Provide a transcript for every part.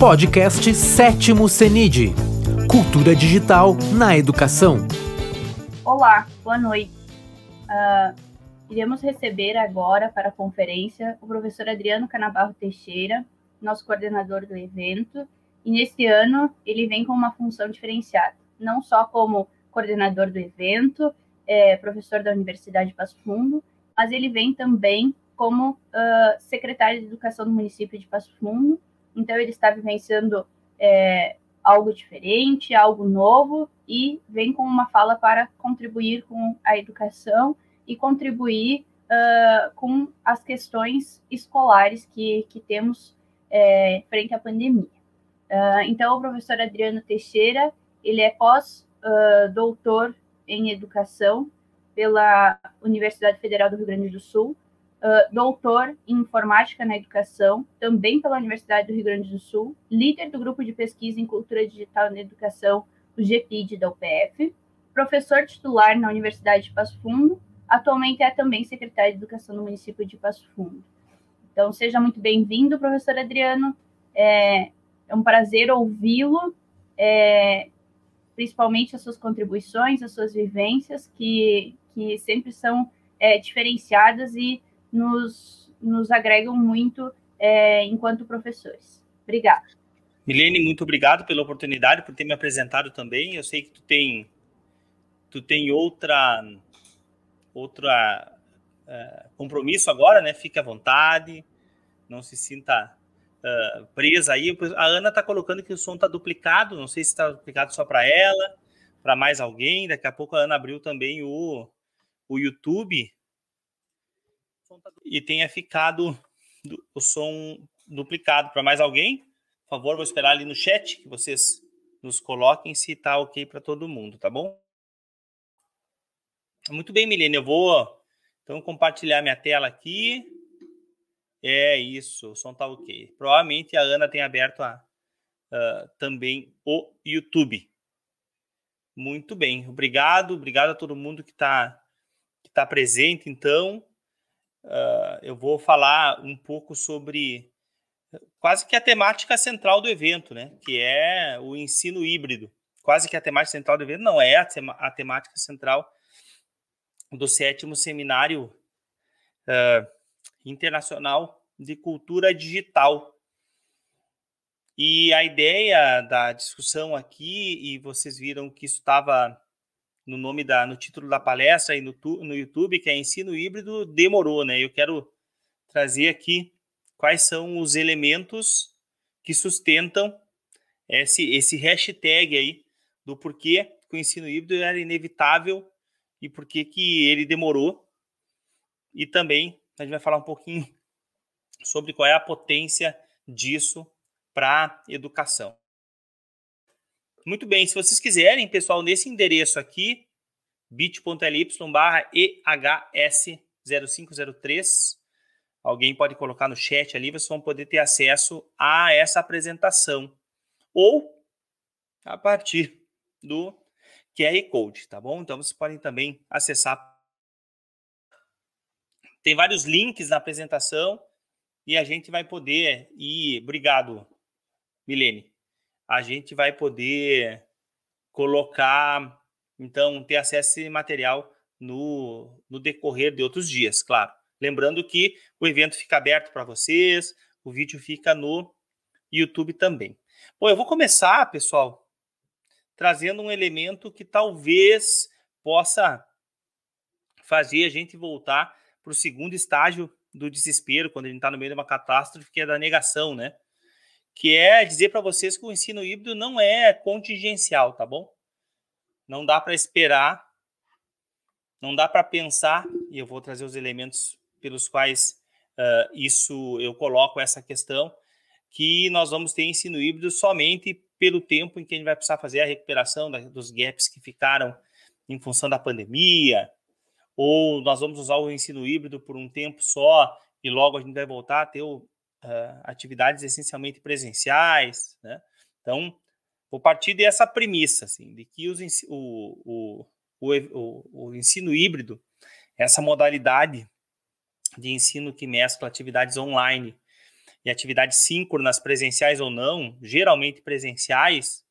Podcast Sétimo CENID Cultura Digital na Educação. Olá, boa noite. Uh, iremos receber agora para a conferência o professor Adriano Canabarro Teixeira, nosso coordenador do evento, e neste ano ele vem com uma função diferenciada, não só como coordenador do evento, é, professor da Universidade de Passo Fundo, mas ele vem também como uh, secretário de Educação do município de Passo Fundo. Então, ele está vivenciando é, algo diferente, algo novo, e vem com uma fala para contribuir com a educação e contribuir uh, com as questões escolares que, que temos é, frente à pandemia. Uh, então, o professor Adriano Teixeira, ele é pós-doutor em educação pela Universidade Federal do Rio Grande do Sul, uh, doutor em informática na educação, também pela Universidade do Rio Grande do Sul, líder do grupo de pesquisa em cultura digital na educação, o GPID da UPF, professor titular na Universidade de Passo Fundo, atualmente é também secretário de Educação do município de Passo Fundo. Então, seja muito bem-vindo, professor Adriano. É, é um prazer ouvi-lo, é, principalmente as suas contribuições, as suas vivências, que, que sempre são é, diferenciadas e nos, nos agregam muito é, enquanto professores. Obrigada. Milene, muito obrigado pela oportunidade, por ter me apresentado também. Eu sei que tu tem, tu tem outra, outra uh, compromisso agora, né? Fique à vontade, não se sinta uh, presa aí. A Ana está colocando que o som está duplicado, não sei se está duplicado só para ela, para mais alguém. Daqui a pouco a Ana abriu também o, o YouTube e tenha ficado o som duplicado para mais alguém. Por favor, vou esperar ali no chat que vocês nos coloquem se está ok para todo mundo, tá bom? Muito bem, Milene, eu vou então compartilhar minha tela aqui. É isso, o som está ok. Provavelmente a Ana tem aberto a, uh, também o YouTube. Muito bem, obrigado, obrigado a todo mundo que está que tá presente, então uh, eu vou falar um pouco sobre quase que a temática central do evento, né? Que é o ensino híbrido. Quase que a temática central do evento não é a, a temática central do sétimo seminário uh, internacional de cultura digital. E a ideia da discussão aqui, e vocês viram que isso estava no nome da, no título da palestra e no, no YouTube, que é ensino híbrido, demorou, né? Eu quero trazer aqui quais são os elementos que sustentam esse, esse hashtag aí do porquê que o ensino híbrido era inevitável e por que que ele demorou. E também a gente vai falar um pouquinho sobre qual é a potência disso para educação. Muito bem, se vocês quiserem, pessoal, nesse endereço aqui, bit.ly barra EHS0503, alguém pode colocar no chat ali, vocês vão poder ter acesso a essa apresentação. Ou a partir do QR Code, tá bom? Então vocês podem também acessar. Tem vários links na apresentação e a gente vai poder ir. Obrigado, Milene a gente vai poder colocar, então, ter acesso a esse material no, no decorrer de outros dias, claro. Lembrando que o evento fica aberto para vocês, o vídeo fica no YouTube também. Bom, eu vou começar, pessoal, trazendo um elemento que talvez possa fazer a gente voltar para o segundo estágio do desespero, quando a gente está no meio de uma catástrofe, que é da negação, né? Que é dizer para vocês que o ensino híbrido não é contingencial, tá bom? Não dá para esperar, não dá para pensar, e eu vou trazer os elementos pelos quais uh, isso eu coloco essa questão, que nós vamos ter ensino híbrido somente pelo tempo em que a gente vai precisar fazer a recuperação da, dos gaps que ficaram em função da pandemia, ou nós vamos usar o ensino híbrido por um tempo só e logo a gente vai voltar a ter o, uh, atividades essencialmente presenciais, né? Então, vou partir dessa premissa, assim, de que os, o, o, o, o ensino híbrido, essa modalidade de ensino que mescla atividades online e atividades síncronas, presenciais ou não, geralmente presenciais,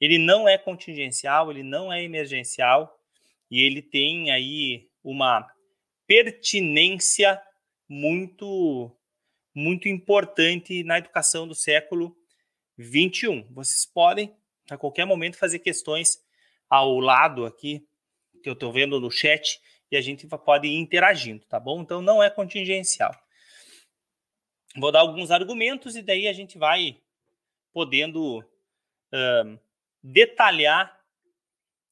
ele não é contingencial, ele não é emergencial e ele tem aí uma pertinência muito muito importante na educação do século 21. Vocês podem a qualquer momento fazer questões ao lado aqui que eu estou vendo no chat e a gente pode ir interagindo, tá bom? Então não é contingencial. Vou dar alguns argumentos e daí a gente vai podendo uh, detalhar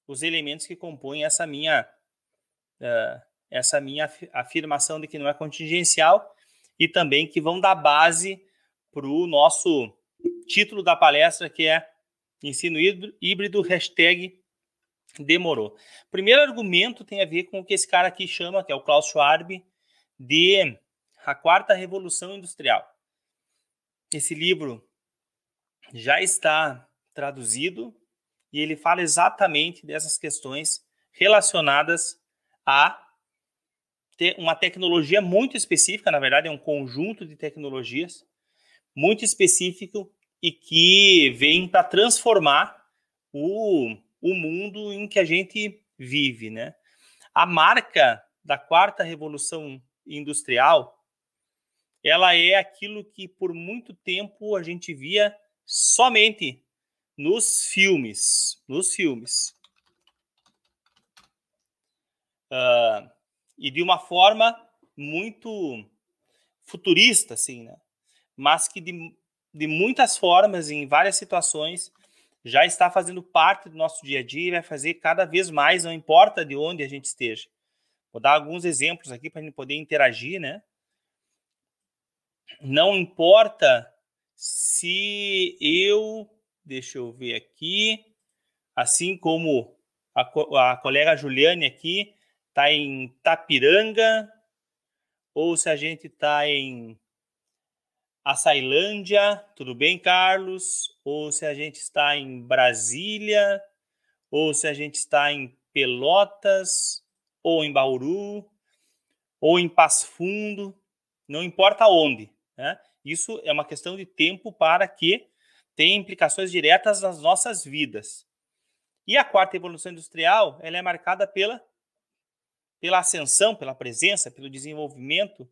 os elementos que compõem essa minha uh, essa minha afirmação de que não é contingencial e também que vão dar base para o nosso título da palestra que é ensino híbrido hashtag demorou. Primeiro argumento tem a ver com o que esse cara aqui chama, que é o Klaus Schwab, de a quarta revolução industrial. Esse livro já está traduzido e ele fala exatamente dessas questões relacionadas a uma tecnologia muito específica, na verdade é um conjunto de tecnologias muito específico e que vem para transformar o, o mundo em que a gente vive, né? A marca da quarta revolução industrial ela é aquilo que por muito tempo a gente via somente nos filmes, nos filmes. Uh, e de uma forma muito futurista, assim, né? Mas que de, de muitas formas, em várias situações, já está fazendo parte do nosso dia a dia e vai fazer cada vez mais, não importa de onde a gente esteja. Vou dar alguns exemplos aqui para a gente poder interagir, né? Não importa se eu, deixa eu ver aqui, assim como a, a colega Juliane aqui está em Tapiranga, ou se a gente está em Açailândia, tudo bem, Carlos? Ou se a gente está em Brasília, ou se a gente está em Pelotas, ou em Bauru, ou em Passo Fundo, não importa onde. Né? Isso é uma questão de tempo para que tenha implicações diretas nas nossas vidas. E a quarta evolução industrial ela é marcada pela, pela ascensão, pela presença, pelo desenvolvimento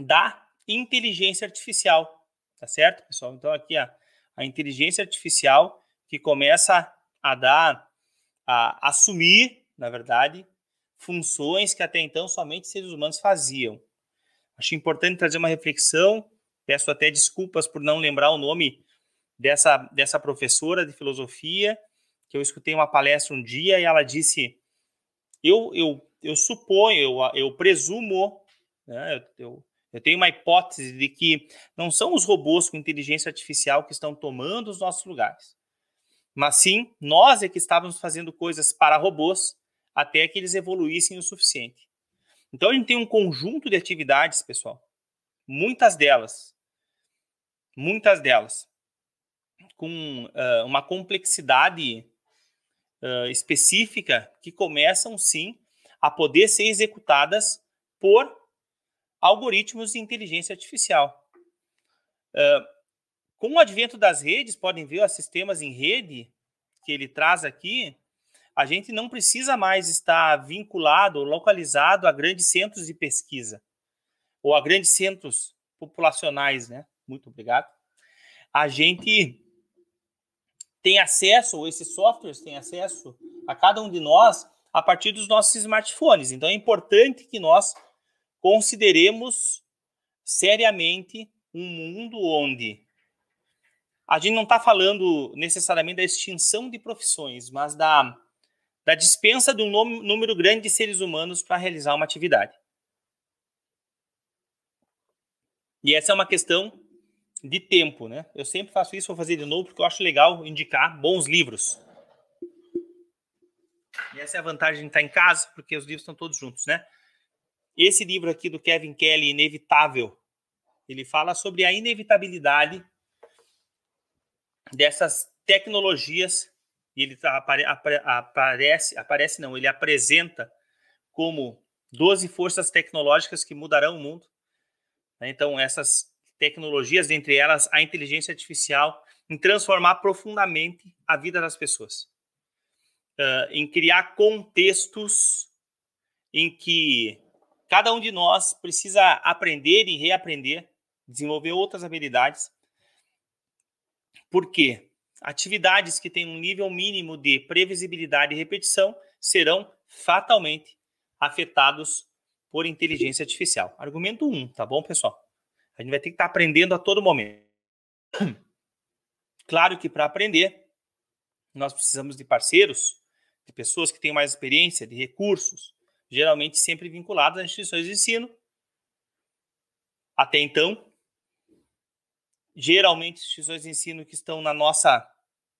da inteligência artificial. Tá certo, pessoal? Então, aqui a, a inteligência artificial que começa a dar, a assumir, na verdade, funções que até então somente seres humanos faziam. Acho importante trazer uma reflexão. Peço até desculpas por não lembrar o nome dessa, dessa professora de filosofia, que eu escutei uma palestra um dia e ela disse: Eu, eu, eu suponho, eu, eu presumo, né, eu, eu tenho uma hipótese de que não são os robôs com inteligência artificial que estão tomando os nossos lugares, mas sim nós é que estávamos fazendo coisas para robôs até que eles evoluíssem o suficiente. Então a gente tem um conjunto de atividades, pessoal, muitas delas, muitas delas, com uh, uma complexidade uh, específica que começam sim a poder ser executadas por algoritmos de inteligência artificial. Uh, com o advento das redes, podem ver os sistemas em rede que ele traz aqui, a gente não precisa mais estar vinculado ou localizado a grandes centros de pesquisa ou a grandes centros populacionais, né? Muito obrigado. A gente tem acesso, ou esses softwares têm acesso a cada um de nós a partir dos nossos smartphones. Então é importante que nós consideremos seriamente um mundo onde a gente não está falando necessariamente da extinção de profissões, mas da da dispensa de um número grande de seres humanos para realizar uma atividade. E essa é uma questão de tempo, né? Eu sempre faço isso, vou fazer de novo, porque eu acho legal indicar bons livros. E essa é a vantagem de estar em casa, porque os livros estão todos juntos, né? Esse livro aqui do Kevin Kelly, Inevitável, ele fala sobre a inevitabilidade dessas tecnologias e ele tá, apare, aparece, aparece não, ele apresenta como 12 forças tecnológicas que mudarão o mundo. Né? Então, essas tecnologias, dentre elas a inteligência artificial, em transformar profundamente a vida das pessoas, uh, em criar contextos em que cada um de nós precisa aprender e reaprender, desenvolver outras habilidades. Por quê? Atividades que têm um nível mínimo de previsibilidade e repetição serão fatalmente afetados por inteligência artificial. Argumento 1, um, tá bom, pessoal? A gente vai ter que estar tá aprendendo a todo momento. Claro que para aprender, nós precisamos de parceiros, de pessoas que têm mais experiência, de recursos, geralmente sempre vinculados às instituições de ensino. Até então, geralmente instituições de ensino que estão na nossa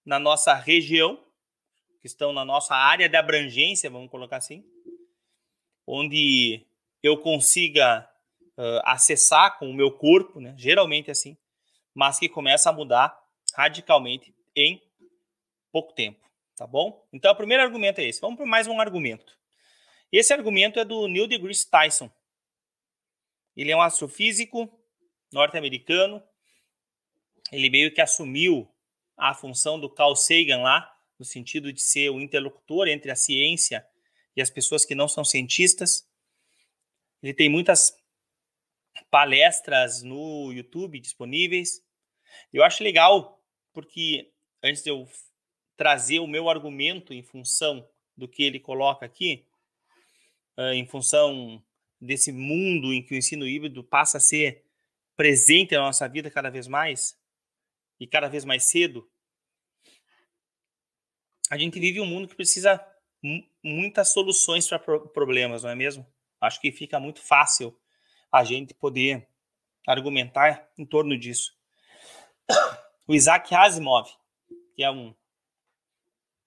na nossa região, que estão na nossa área de abrangência, vamos colocar assim, onde eu consiga uh, acessar com o meu corpo, né? geralmente assim, mas que começa a mudar radicalmente em pouco tempo, tá bom? Então, o primeiro argumento é esse. Vamos para mais um argumento. Esse argumento é do Neil deGrasse Tyson. Ele é um astrofísico norte-americano. Ele meio que assumiu a função do Carl Sagan lá, no sentido de ser o interlocutor entre a ciência e as pessoas que não são cientistas. Ele tem muitas palestras no YouTube disponíveis. Eu acho legal porque antes de eu trazer o meu argumento em função do que ele coloca aqui, uh, em função desse mundo em que o ensino híbrido passa a ser presente na nossa vida cada vez mais e cada vez mais cedo, a gente vive um mundo que precisa muitas soluções para pro problemas, não é mesmo? Acho que fica muito fácil a gente poder argumentar em torno disso. O Isaac Asimov, que é um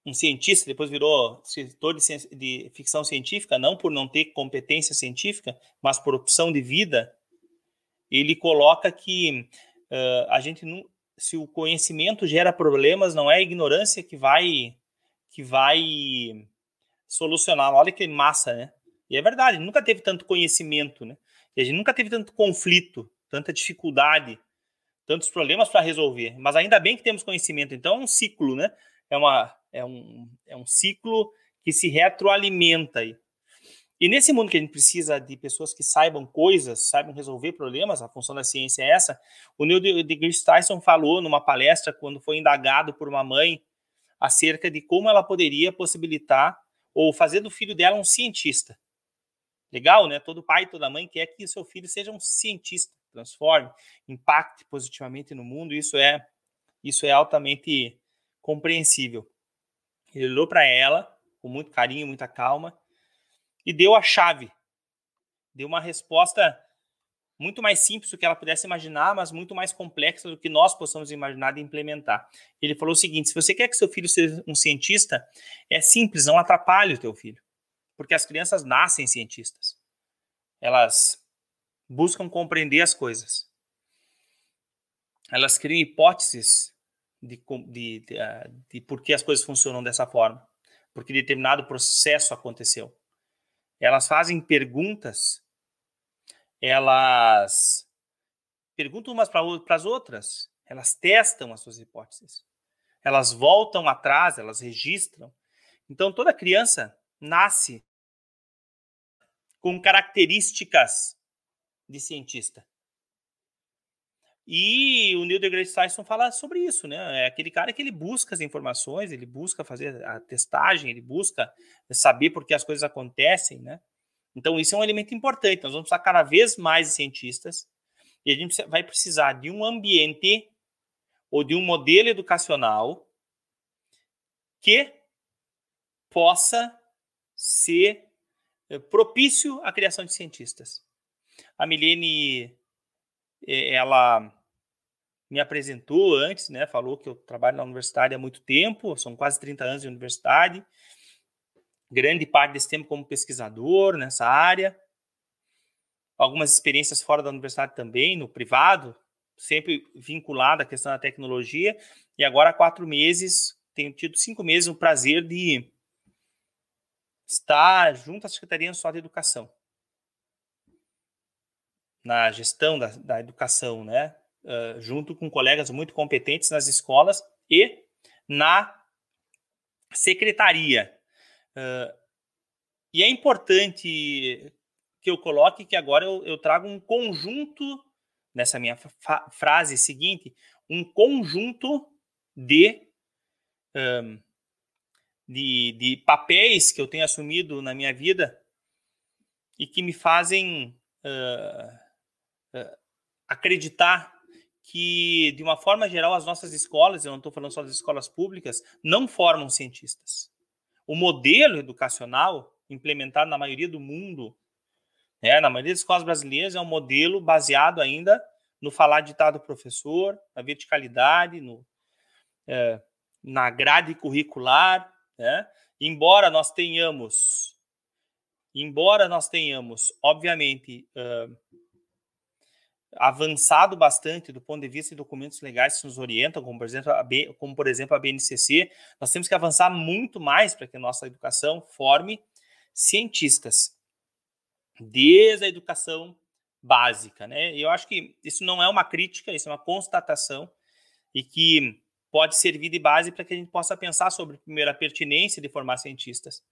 um cientista, depois virou escritor de, de, ficção científica, não por não ter competência científica, mas por opção de vida, ele coloca que uh, a gente não, se o conhecimento gera problemas, não é a ignorância que vai que vai solucionar. Olha que massa, né? E é verdade, nunca teve tanto conhecimento, né? A gente nunca teve tanto conflito, tanta dificuldade, tantos problemas para resolver. Mas ainda bem que temos conhecimento. Então é um ciclo, né? É uma é um, é um ciclo que se retroalimenta aí. E nesse mundo que a gente precisa de pessoas que saibam coisas, saibam resolver problemas, a função da ciência é essa. O Neil deGrasse Tyson falou numa palestra quando foi indagado por uma mãe acerca de como ela poderia possibilitar ou fazer do filho dela um cientista. Legal, né? Todo pai, toda mãe quer que o seu filho seja um cientista, transforme, impacte positivamente no mundo. Isso é isso é altamente compreensível. Ele olhou para ela com muito carinho, muita calma e deu a chave. Deu uma resposta muito mais simples do que ela pudesse imaginar, mas muito mais complexa do que nós possamos imaginar de implementar. Ele falou o seguinte: se você quer que seu filho seja um cientista, é simples, não atrapalhe o teu filho, porque as crianças nascem cientistas. Elas buscam compreender as coisas. Elas criam hipóteses de, de, de, ah, de por que as coisas funcionam dessa forma, porque determinado processo aconteceu. Elas fazem perguntas, elas perguntam umas para as outras, elas testam as suas hipóteses, elas voltam atrás, elas registram. Então, toda criança nasce com características de cientista. E o Neil deGrasse Tyson fala sobre isso, né? É aquele cara que ele busca as informações, ele busca fazer a testagem, ele busca saber por que as coisas acontecem, né? Então, isso é um elemento importante. Nós vamos precisar cada vez mais de cientistas e a gente vai precisar de um ambiente ou de um modelo educacional que possa ser propício à criação de cientistas. A Milene, eh, ela me apresentou antes, né? Falou que eu trabalho na universidade há muito tempo, são quase 30 anos de universidade. Grande parte desse tempo como pesquisador nessa área. Algumas experiências fora da universidade também, no privado, sempre vinculado à questão da tecnologia. E agora há quatro meses, tenho tido cinco meses o prazer de estar junto à Secretaria Nacional de Educação. Na gestão da, da educação, né? uh, junto com colegas muito competentes nas escolas e na secretaria. Uh, e é importante que eu coloque que agora eu, eu trago um conjunto, nessa minha frase seguinte, um conjunto de, um, de, de papéis que eu tenho assumido na minha vida e que me fazem uh, uh, acreditar que, de uma forma geral, as nossas escolas, eu não estou falando só das escolas públicas, não formam cientistas. O modelo educacional implementado na maioria do mundo, né, na maioria das escolas brasileiras, é um modelo baseado ainda no falar ditado professor, na verticalidade, no, é, na grade curricular, né? embora nós tenhamos, embora nós tenhamos, obviamente, uh, avançado bastante do ponto de vista de documentos legais que nos orientam, como por exemplo a, B, como, por exemplo, a BNCC, nós temos que avançar muito mais para que a nossa educação forme cientistas, desde a educação básica, né? Eu acho que isso não é uma crítica, isso é uma constatação e que pode servir de base para que a gente possa pensar sobre, primeiro, a pertinência de formar cientistas,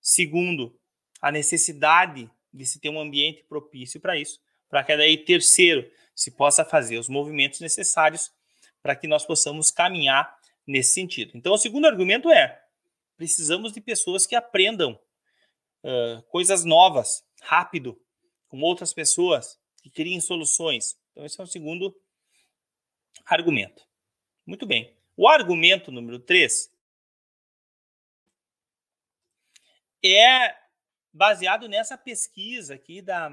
segundo, a necessidade de se ter um ambiente propício para isso, para que daí, terceiro, se possa fazer os movimentos necessários para que nós possamos caminhar nesse sentido. Então, o segundo argumento é: precisamos de pessoas que aprendam uh, coisas novas, rápido, com outras pessoas, que criem soluções. Então, esse é o segundo argumento. Muito bem. O argumento número 3 é baseado nessa pesquisa aqui da,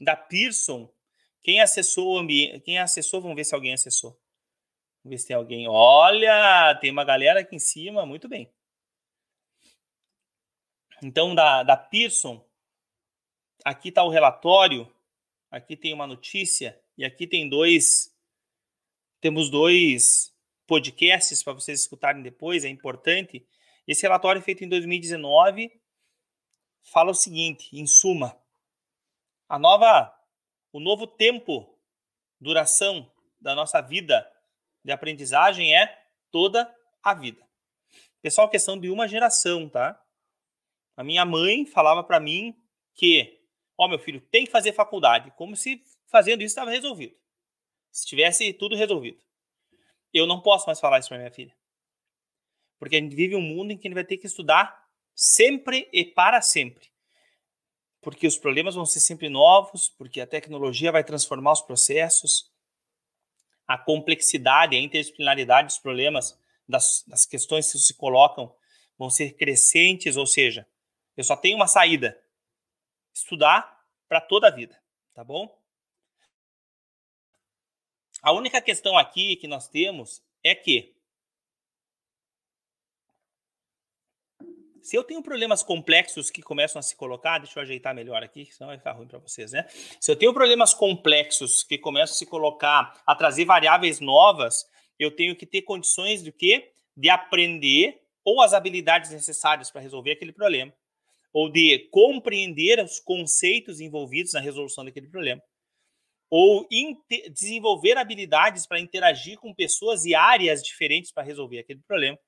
da Pearson. Quem acessou quem acessou, vamos ver se alguém acessou. Vamos ver se tem alguém. Olha, tem uma galera aqui em cima, muito bem. Então, da, da Pearson, aqui está o relatório, aqui tem uma notícia, e aqui tem dois. Temos dois podcasts para vocês escutarem depois, é importante. Esse relatório feito em 2019 fala o seguinte, em suma, a nova, o novo tempo, duração da nossa vida de aprendizagem é toda a vida. Pessoal, questão de uma geração, tá? A minha mãe falava para mim que, ó, oh, meu filho, tem que fazer faculdade, como se fazendo isso estava resolvido. Se tivesse tudo resolvido. Eu não posso mais falar isso para minha filha. Porque a gente vive um mundo em que a gente vai ter que estudar sempre e para sempre porque os problemas vão ser sempre novos, porque a tecnologia vai transformar os processos, a complexidade, a interdisciplinaridade dos problemas, das, das questões que se colocam, vão ser crescentes, ou seja, eu só tenho uma saída: estudar para toda a vida, tá bom? A única questão aqui que nós temos é que Se eu tenho problemas complexos que começam a se colocar, deixa eu ajeitar melhor aqui, senão vai ficar ruim para vocês, né? Se eu tenho problemas complexos que começam a se colocar, a trazer variáveis novas, eu tenho que ter condições do quê? De aprender ou as habilidades necessárias para resolver aquele problema, ou de compreender os conceitos envolvidos na resolução daquele problema, ou desenvolver habilidades para interagir com pessoas e áreas diferentes para resolver aquele problema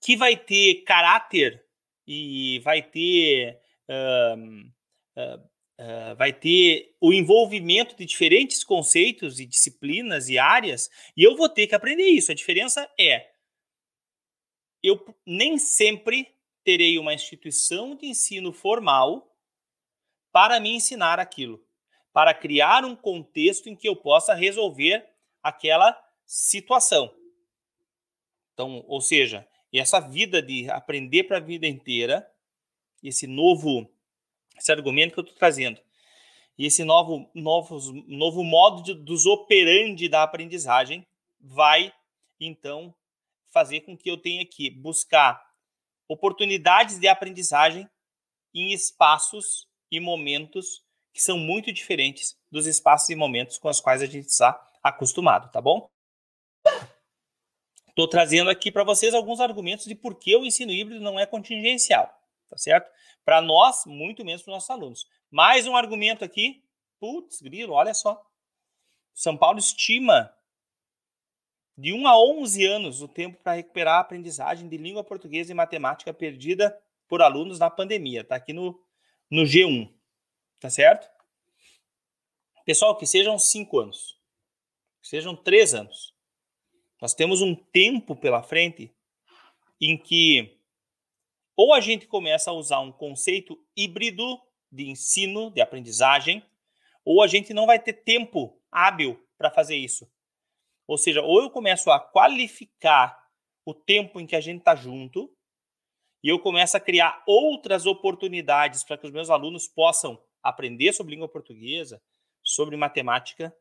que vai ter caráter e vai ter uh, uh, uh, vai ter o envolvimento de diferentes conceitos e disciplinas e áreas e eu vou ter que aprender isso. A diferença é eu nem sempre terei uma instituição de ensino formal para me ensinar aquilo, para criar um contexto em que eu possa resolver aquela situação. Então, ou seja, essa vida de aprender para a vida inteira, esse novo esse argumento que eu estou trazendo, e esse novo, novo, novo modo de, dos operandi da aprendizagem vai, então, fazer com que eu tenha que buscar oportunidades de aprendizagem em espaços e momentos que são muito diferentes dos espaços e momentos com os quais a gente está acostumado, tá bom? Estou trazendo aqui para vocês alguns argumentos de por que o ensino híbrido não é contingencial, tá certo? Para nós, muito menos para os nossos alunos. Mais um argumento aqui. Putz, grilo, olha só. São Paulo estima de 1 a 11 anos o tempo para recuperar a aprendizagem de língua portuguesa e matemática perdida por alunos na pandemia. Está aqui no, no G1. Tá certo? Pessoal, que sejam 5 anos, que sejam 3 anos. Nós temos um tempo pela frente em que ou a gente começa a usar um conceito híbrido de ensino, de aprendizagem, ou a gente não vai ter tempo hábil para fazer isso. Ou seja, ou eu começo a qualificar o tempo em que a gente está junto, e eu começo a criar outras oportunidades para que os meus alunos possam aprender sobre língua portuguesa, sobre matemática,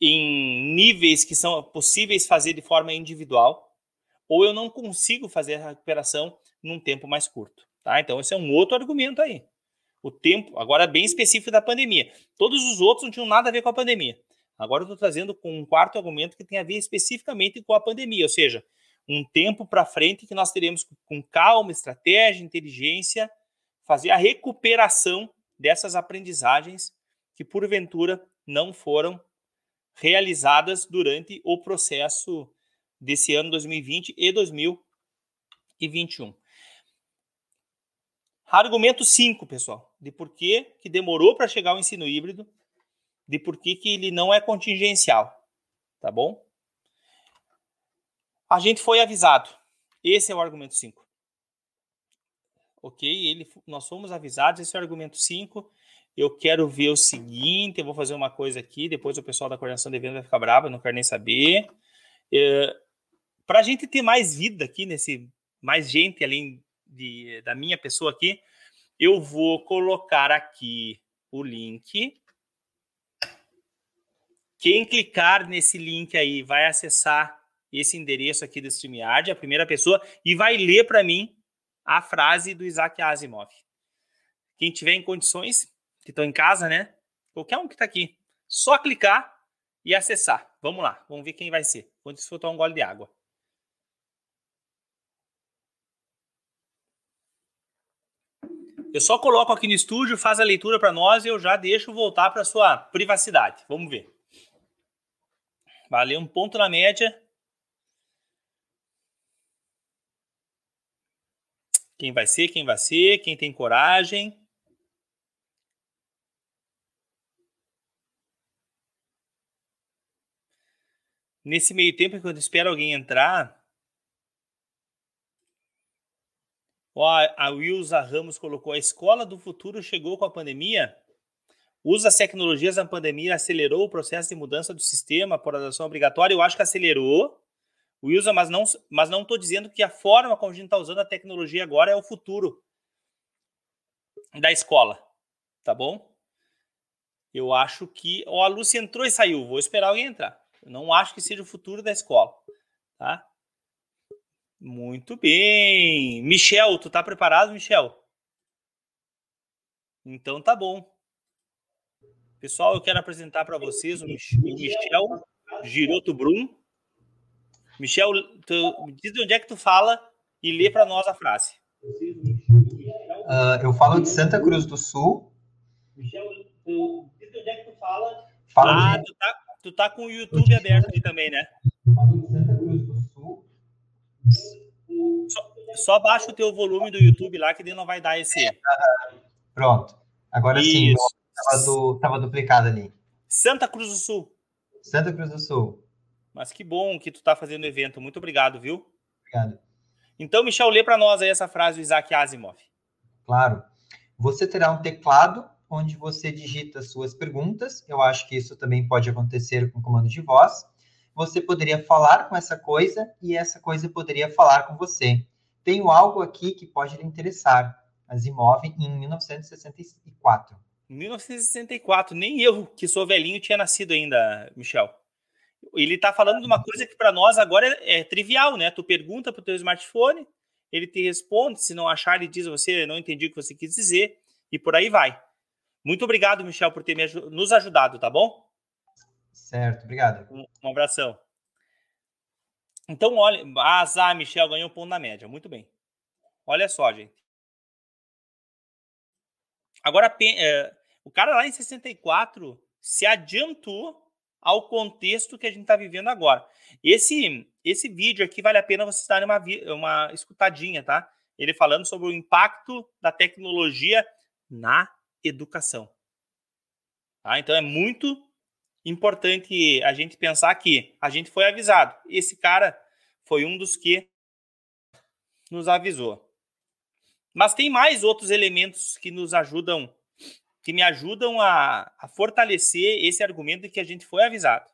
em níveis que são possíveis fazer de forma individual, ou eu não consigo fazer a recuperação num tempo mais curto. Tá? Então, esse é um outro argumento aí. O tempo, agora bem específico da pandemia. Todos os outros não tinham nada a ver com a pandemia. Agora eu estou trazendo com um quarto argumento que tem a ver especificamente com a pandemia, ou seja, um tempo para frente que nós teremos com calma, estratégia, inteligência, fazer a recuperação dessas aprendizagens que porventura não foram realizadas durante o processo desse ano 2020 e 2021. Argumento 5, pessoal, de por que, que demorou para chegar o ensino híbrido, de por que, que ele não é contingencial, tá bom? A gente foi avisado. Esse é o argumento 5. Ok? Ele, nós fomos avisados, esse é o argumento 5. Eu quero ver o seguinte, eu vou fazer uma coisa aqui, depois o pessoal da coordenação de eventos vai ficar bravo, não quero nem saber. É, para a gente ter mais vida aqui nesse, mais gente além de, da minha pessoa aqui, eu vou colocar aqui o link. Quem clicar nesse link aí vai acessar esse endereço aqui do StreamYard, a primeira pessoa, e vai ler para mim a frase do Isaac Asimov. Quem tiver em condições, que estão em casa, né? Qualquer um que está aqui, só clicar e acessar. Vamos lá, vamos ver quem vai ser. Quando isso for tomar um gole de água. Eu só coloco aqui no estúdio, faz a leitura para nós e eu já deixo voltar para sua privacidade. Vamos ver. Valeu um ponto na média. Quem vai ser, quem vai ser, quem tem coragem. Nesse meio tempo, enquanto espero alguém entrar, Ó, a Wilza Ramos colocou: a escola do futuro chegou com a pandemia. Usa as tecnologias da pandemia, acelerou o processo de mudança do sistema por adoção obrigatória. Eu acho que acelerou, Wilza, mas não mas não estou dizendo que a forma como a gente está usando a tecnologia agora é o futuro da escola, tá bom? Eu acho que. Ó, a Lúcia entrou e saiu. Vou esperar alguém entrar. Eu não acho que seja o futuro da escola, tá? Muito bem. Michel, tu tá preparado, Michel? Então tá bom. Pessoal, eu quero apresentar para vocês o Michel Giroto Brum. Michel, tu, me diz de onde é que tu fala e lê para nós a frase. Uh, eu falo de Santa Cruz do Sul. Michel, tu diz de onde é que tu fala? Falo ah, de... tu, tá, tu tá com o YouTube aberto aí também, né? Falo de Santa Cruz do Sul. Só, só baixa o teu volume do YouTube lá, que ele não vai dar esse. Pronto. Agora Isso. sim, tava, do, tava duplicado ali. Santa Cruz do Sul. Santa Cruz do Sul. Mas que bom que tu tá fazendo o evento. Muito obrigado, viu? Obrigado. Então, Michel, lê para nós aí essa frase do Isaac Asimov. Claro. Você terá um teclado onde você digita suas perguntas. Eu acho que isso também pode acontecer com comando de voz você poderia falar com essa coisa e essa coisa poderia falar com você. Tenho algo aqui que pode lhe interessar. Asimov em 1964. 1964, nem eu, que sou velhinho, tinha nascido ainda, Michel. Ele está falando de uma coisa que para nós agora é, é, trivial, né? Tu pergunta para o teu smartphone, ele te responde, se não achar, ele diz a você, não entendi o que você quis dizer, e por aí vai. Muito obrigado, Michel, por ter nos ajudado, tá bom? Certo, obrigado. Um, um abração. Então, olha, azar, Michel ganhou um ponto na média. Muito bem. Olha só, gente. Agora, é, o cara lá em 64 se adiantou ao contexto que a gente está vivendo agora. Esse esse vídeo aqui vale a pena vocês darem uma, uma escutadinha, tá? Ele falando sobre o impacto da tecnologia na educação. Tá? Então é muito importante a gente pensar que a gente foi avisado. Esse cara foi um dos que nos avisou. Mas tem mais outros elementos que nos ajudam, que me ajudam a, a fortalecer esse argumento de que a gente foi avisado.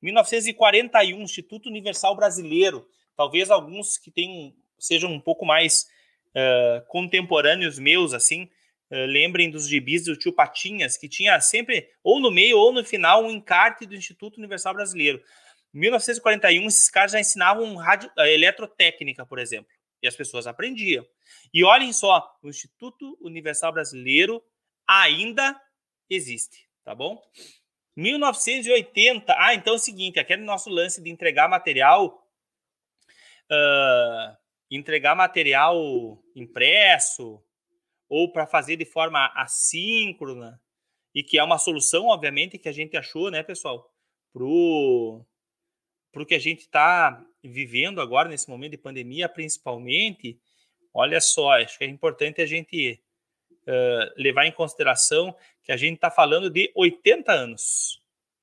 1941, Instituto Universal Brasileiro, talvez alguns que tenham, sejam um pouco mais uh, contemporâneos meus, assim, uh, lembrem dos gibis do tio Patinhas, que tinha sempre, ou no meio ou no final, um encarte do Instituto Universal Brasileiro. Em 1941, esses caras já ensinavam radio, uh, eletrotécnica, por exemplo, e as pessoas aprendiam. E olhem só, o Instituto Universal Brasileiro ainda existe, tá bom? 1980. Ah, então é o seguinte: aquele nosso lance de entregar material. Uh, entregar material impresso ou para fazer de forma assíncrona e que é uma solução, obviamente, que a gente achou, né, pessoal, pro pro que a gente está vivendo agora nesse momento de pandemia, principalmente. Olha só, acho que é importante a gente levar em consideração que a gente está falando de 80 anos.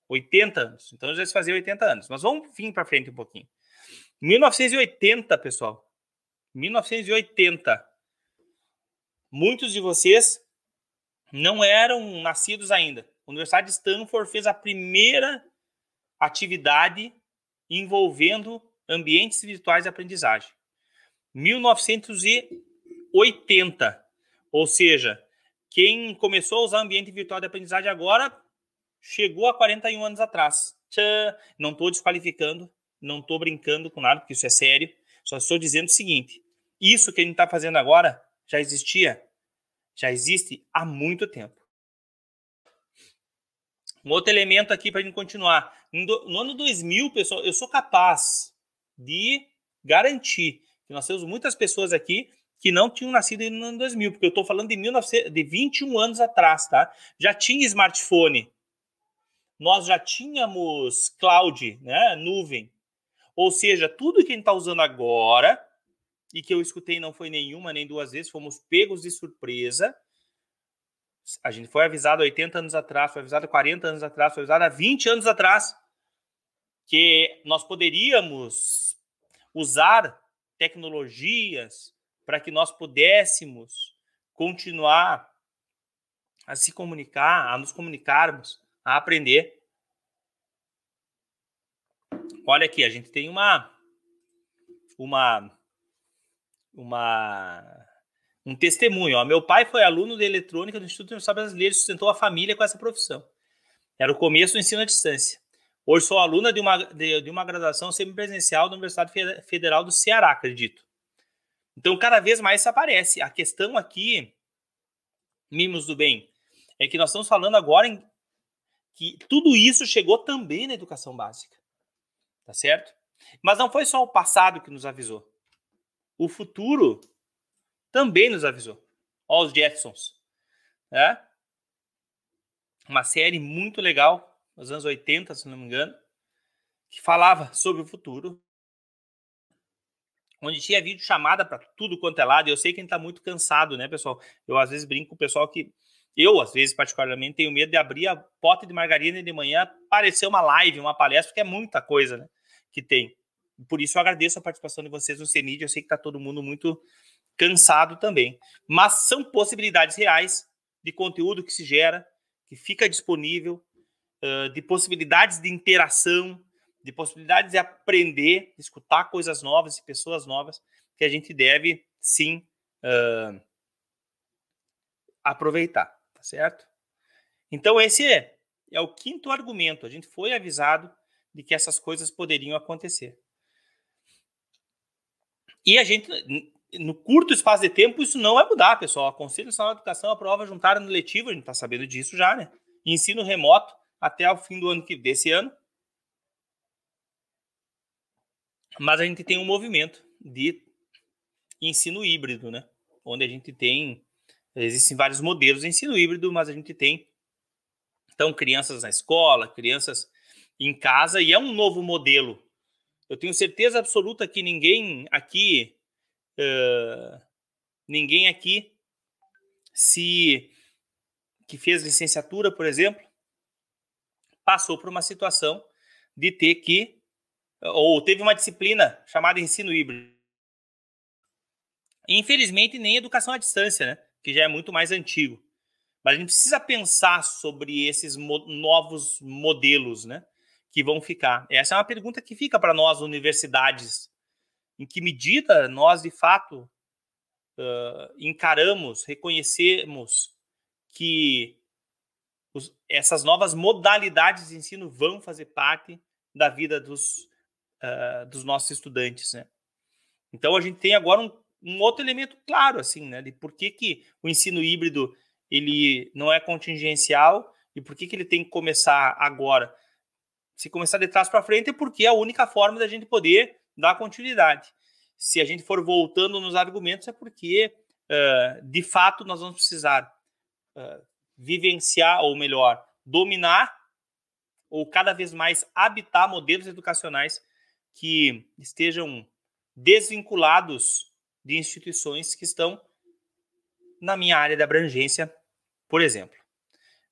80 anos. Então já se fazia 80 anos. Mas vamos vir para frente um pouquinho. 1980, pessoal. 1980. Muitos de vocês não eram nascidos ainda. A Universidade de Stanford fez a primeira atividade envolvendo ambientes virtuais de aprendizagem. 1980. Ou seja, quem começou a usar ambiente virtual de aprendizagem agora chegou a 41 anos atrás. Tchã, não estou desqualificando, não estou brincando com nada, porque isso é sério. Só estou dizendo o seguinte: isso que a gente está fazendo agora já existia, já existe há muito tempo. Um outro elemento aqui para a gente continuar. No ano 2000, pessoal, eu sou capaz de garantir que nós temos muitas pessoas aqui que não tinham nascido no ano 2000, porque eu estou falando de, 19, de 21 anos atrás, tá? Já tinha smartphone, nós já tínhamos cloud, né? Nuvem. Ou seja, tudo que a gente está usando agora, e que eu escutei não foi nenhuma nem duas vezes, fomos pegos de surpresa. A gente foi avisado 80 anos atrás, foi avisado 40 anos atrás, foi avisado há 20 anos atrás que nós poderíamos usar tecnologias para que nós pudéssemos continuar a se comunicar, a nos comunicarmos, a aprender. Olha aqui, a gente tem uma uma uma um testemunho. Ó. Meu pai foi aluno de eletrônica do Instituto Universitário Brasileiro e sustentou a família com essa profissão. Era o começo do ensino à distância. Hoje sou aluna de uma, de, de uma graduação semipresencial da Universidade Federal do Ceará, acredito. Então, cada vez mais isso aparece. A questão aqui, mimos do bem, é que nós estamos falando agora em que tudo isso chegou também na educação básica. Tá certo? Mas não foi só o passado que nos avisou. O futuro também nos avisou. Ó, os Jetsons. Né? Uma série muito legal, nos anos 80, se não me engano, que falava sobre o futuro onde tinha vídeo chamada para tudo quanto é lado. E eu sei que a gente está muito cansado, né, pessoal? Eu às vezes brinco com o pessoal que eu, às vezes, particularmente, tenho medo de abrir a pote de margarina de manhã, aparecer uma live, uma palestra, porque é muita coisa né, que tem. Por isso eu agradeço a participação de vocês no CENID. Eu sei que está todo mundo muito cansado também. Mas são possibilidades reais de conteúdo que se gera, que fica disponível, de possibilidades de interação, de possibilidades de aprender, de escutar coisas novas e pessoas novas, que a gente deve sim uh, aproveitar, tá certo? Então, esse é, é o quinto argumento. A gente foi avisado de que essas coisas poderiam acontecer. E a gente, no curto espaço de tempo, isso não vai mudar, pessoal. A Conselho Nacional de Educação aprova juntar no letivo, a gente está sabendo disso já, né? E ensino remoto até o fim do ano que desse ano. Mas a gente tem um movimento de ensino híbrido, né? Onde a gente tem. Existem vários modelos de ensino híbrido, mas a gente tem Então, crianças na escola, crianças em casa, e é um novo modelo. Eu tenho certeza absoluta que ninguém aqui, uh, ninguém aqui se que fez licenciatura, por exemplo, passou por uma situação de ter que ou teve uma disciplina chamada ensino híbrido. Infelizmente, nem educação à distância, né? Que já é muito mais antigo. Mas a gente precisa pensar sobre esses mo novos modelos, né? Que vão ficar. Essa é uma pergunta que fica para nós, universidades. Em que medida nós, de fato, uh, encaramos, reconhecemos que os, essas novas modalidades de ensino vão fazer parte da vida dos, uh, dos nossos estudantes, né? Então a gente tem agora um, um, outro elemento claro, assim, né, de por que, que o ensino híbrido ele não é contingencial e por que, que ele tem que começar agora. Se começar de trás para frente é porque é a única forma da gente poder dar continuidade. Se a gente for voltando nos argumentos é porque, uh, de fato, nós vamos precisar uh, vivenciar, ou melhor, dominar ou cada vez mais habitar modelos educacionais que estejam desvinculados de instituições que estão na minha área de abrangência, por exemplo.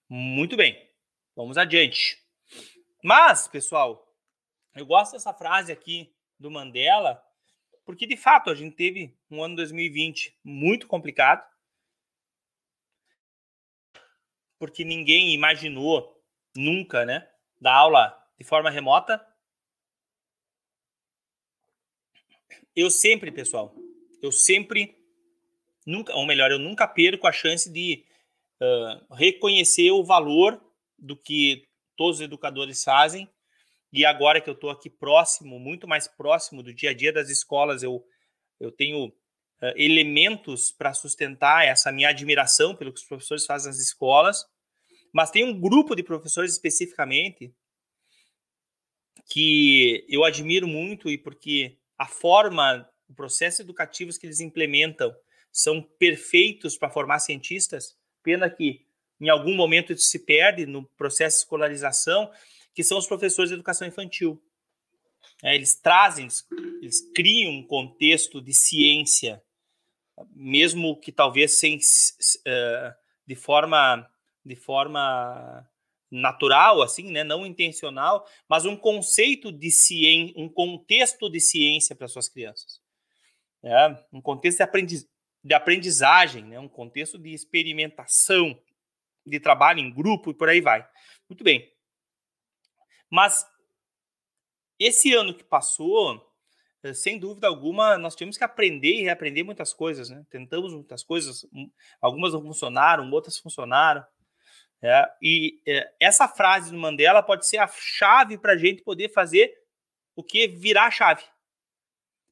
Muito bem, vamos adiante. Mas, pessoal, eu gosto dessa frase aqui do Mandela, porque de fato a gente teve um ano 2020 muito complicado, porque ninguém imaginou nunca, né, dar aula de forma remota, eu sempre, pessoal, eu sempre, nunca, ou melhor, eu nunca perco a chance de uh, reconhecer o valor do que todos os educadores fazem. E agora que eu estou aqui próximo, muito mais próximo do dia a dia das escolas, eu, eu tenho uh, elementos para sustentar essa minha admiração pelo que os professores fazem nas escolas. Mas tem um grupo de professores especificamente que eu admiro muito e porque a forma, o processo educativos que eles implementam são perfeitos para formar cientistas. Pena que em algum momento isso se perde no processo de escolarização, que são os professores de educação infantil. É, eles trazem, eles criam um contexto de ciência, mesmo que talvez sem, uh, de forma de forma natural, assim, né, não intencional, mas um conceito de ciência, um contexto de ciência para suas crianças. É, um contexto de, aprendiz, de aprendizagem, né, um contexto de experimentação, de trabalho em grupo e por aí vai. Muito bem. Mas esse ano que passou, eh, sem dúvida alguma, nós tivemos que aprender e reaprender muitas coisas, né? Tentamos muitas coisas, algumas não funcionaram, outras funcionaram. É, e é, essa frase do Mandela pode ser a chave para a gente poder fazer o que virar a chave.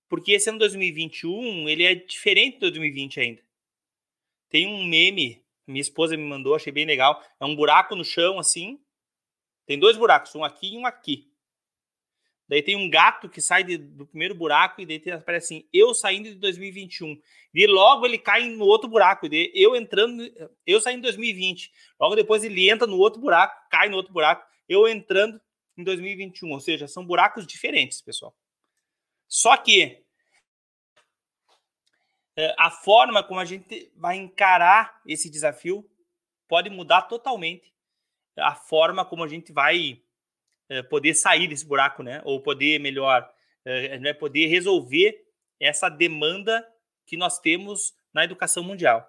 Porque esse ano 2021 ele é diferente do 2020 ainda. Tem um meme, minha esposa me mandou, achei bem legal. É um buraco no chão assim. Tem dois buracos, um aqui e um aqui. Daí tem um gato que sai de, do primeiro buraco e daí aparece assim, eu saindo de 2021. E logo ele cai no outro buraco. E eu entrando, eu saindo em 2020. Logo depois ele entra no outro buraco, cai no outro buraco. Eu entrando em 2021. Ou seja, são buracos diferentes, pessoal. Só que é, a forma como a gente vai encarar esse desafio pode mudar totalmente a forma como a gente vai é, poder sair desse buraco, né? Ou poder, melhor, é, poder resolver essa demanda que nós temos na educação mundial.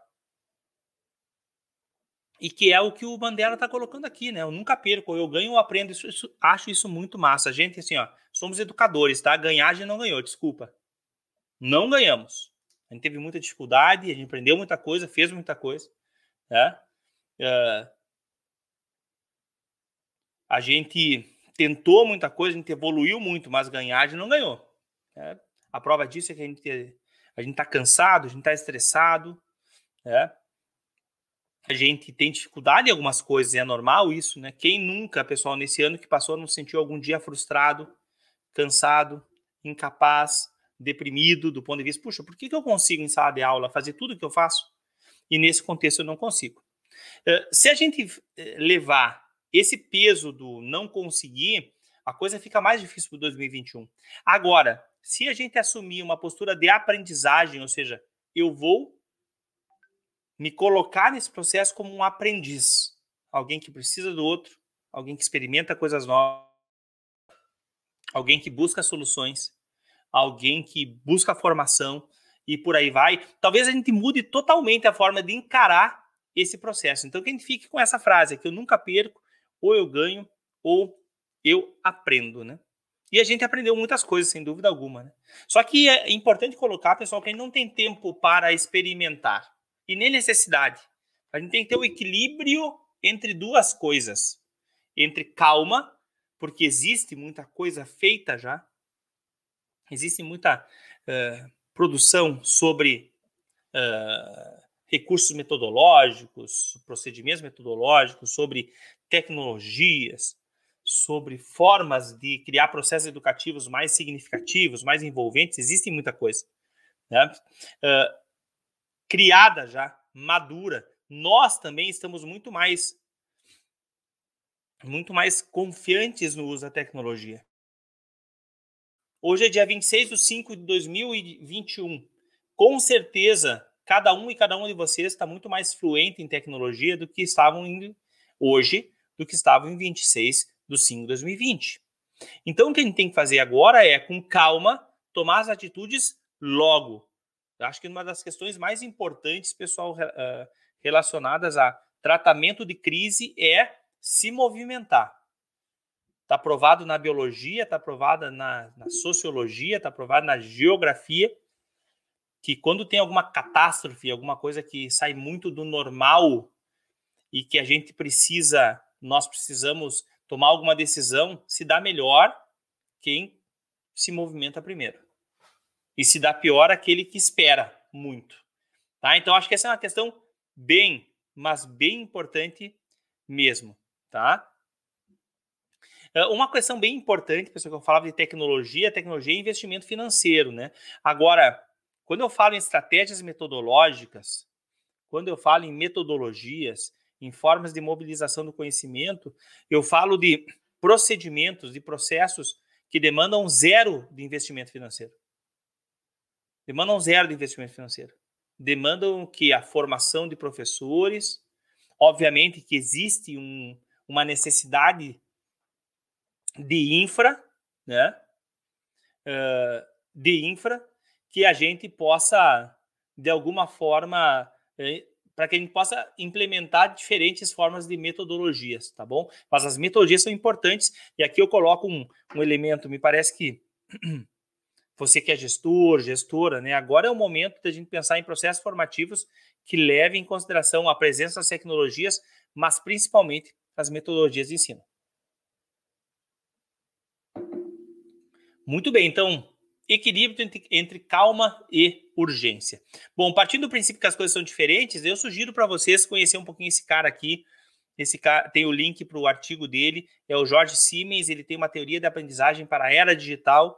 E que é o que o Mandela está colocando aqui, né? Eu nunca perco, eu ganho ou aprendo. Isso, isso, acho isso muito massa. A gente, assim, ó, somos educadores, tá? Ganhar a gente não ganhou, desculpa. Não ganhamos. A gente teve muita dificuldade, a gente aprendeu muita coisa, fez muita coisa, né? Uh, a gente tentou muita coisa, a gente evoluiu muito, mas ganhar a gente não ganhou. É, a prova disso é que a gente a gente está cansado, a gente está estressado, é. a gente tem dificuldade em algumas coisas, é normal isso, né? Quem nunca, pessoal, nesse ano que passou, não sentiu algum dia frustrado, cansado, incapaz, deprimido do ponto de vista, puxa, por que, que eu consigo em sala de aula fazer tudo o que eu faço e nesse contexto eu não consigo? Se a gente eh, levar esse peso do não conseguir, a coisa fica mais difícil para 2021. Agora, se a gente assumir uma postura de aprendizagem, ou seja, eu vou me colocar nesse processo como um aprendiz, alguém que precisa do outro, alguém que experimenta coisas novas, alguém que busca soluções, alguém que busca formação e por aí vai. Talvez a gente mude totalmente a forma de encarar esse processo. Então, que a gente fique com essa frase, que eu nunca perco, ou eu ganho, ou eu aprendo, né? E a gente aprendeu muitas coisas, sem dúvida alguma, né? Só que é importante colocar, pessoal, que a gente não tem tempo para experimentar e nem necessidade. A gente tem que ter o um equilíbrio entre duas coisas. Entre calma, porque existe muita coisa feita já, existe muita uh, produção sobre uh, recursos metodológicos, procedimentos metodológicos, sobre tecnologias, sobre formas de criar processos educativos mais significativos, mais envolventes, existe muita coisa. Né? Uh, criada já, madura. Nós também estamos muito mais muito mais confiantes no uso da tecnologia. Hoje é dia 26 de 5 de 2021. Com certeza, cada um e cada uma de vocês está muito mais fluente em tecnologia do que estavam hoje, do que estavam em 26 de 5 de 2020. Então, o que a gente tem que fazer agora é, com calma, tomar as atitudes logo. Eu acho que uma das questões mais importantes, pessoal, uh, relacionadas a tratamento de crise é se movimentar. Está provado na biologia, está provado na, na sociologia, está provado na geografia, que quando tem alguma catástrofe, alguma coisa que sai muito do normal e que a gente precisa, nós precisamos tomar alguma decisão, se dá melhor quem se movimenta primeiro e se dá pior aquele que espera muito. Tá? Então, acho que essa é uma questão bem, mas bem importante mesmo. Tá? Uma questão bem importante, pessoal, que eu falava de tecnologia, tecnologia e investimento financeiro. Né? Agora, quando eu falo em estratégias metodológicas, quando eu falo em metodologias, em formas de mobilização do conhecimento, eu falo de procedimentos, de processos que demandam zero de investimento financeiro demandam zero de investimento financeiro. Demandam que a formação de professores, obviamente que existe um, uma necessidade de infra, né? Uh, de infra, que a gente possa, de alguma forma, eh, para que a gente possa implementar diferentes formas de metodologias, tá bom? Mas as metodologias são importantes, e aqui eu coloco um, um elemento, me parece que você que é gestor, gestora, né? Agora é o momento da gente pensar em processos formativos que levem em consideração a presença das tecnologias, mas principalmente as metodologias de ensino. Muito bem, então, equilíbrio entre, entre, calma e urgência. Bom, partindo do princípio que as coisas são diferentes, eu sugiro para vocês conhecer um pouquinho esse cara aqui. Esse cara tem o link para o artigo dele, é o Jorge Siemens, ele tem uma teoria de aprendizagem para a era digital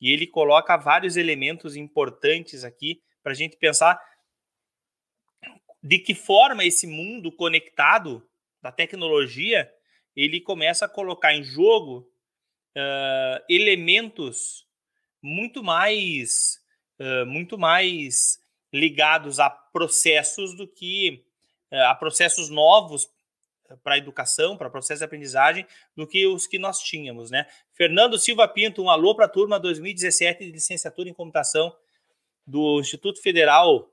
e ele coloca vários elementos importantes aqui para a gente pensar de que forma esse mundo conectado da tecnologia ele começa a colocar em jogo uh, elementos muito mais uh, muito mais ligados a processos do que uh, a processos novos para a educação, para processo de aprendizagem, do que os que nós tínhamos, né? Fernando Silva Pinto, um alô para a turma 2017 de licenciatura em computação do Instituto Federal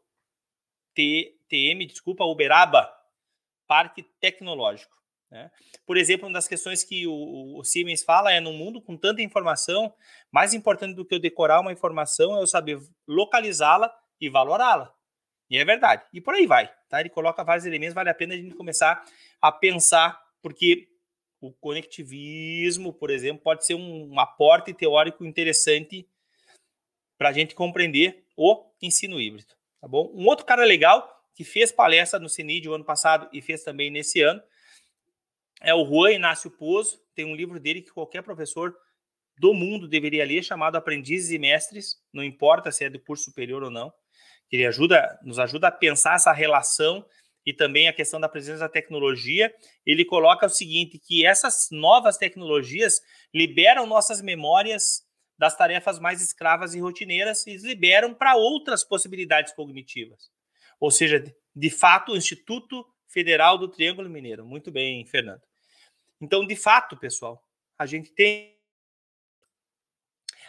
TM, desculpa, Uberaba, Parque Tecnológico. Né? Por exemplo, uma das questões que o, o Siemens fala é: no mundo com tanta informação, mais importante do que eu decorar uma informação é eu saber localizá-la e valorá-la. E é verdade. E por aí vai. Tá? Ele coloca vários elementos, vale a pena a gente começar a pensar, porque o conectivismo, por exemplo, pode ser um aporte teórico interessante para a gente compreender o ensino híbrido. Tá bom? Um outro cara legal que fez palestra no CINID o ano passado e fez também nesse ano é o Juan Inácio Pozo. Tem um livro dele que qualquer professor do mundo deveria ler, chamado Aprendizes e Mestres, não importa se é do curso superior ou não que ele ajuda, nos ajuda a pensar essa relação e também a questão da presença da tecnologia, ele coloca o seguinte, que essas novas tecnologias liberam nossas memórias das tarefas mais escravas e rotineiras e liberam para outras possibilidades cognitivas. Ou seja, de fato, o Instituto Federal do Triângulo Mineiro. Muito bem, Fernando. Então, de fato, pessoal, a gente tem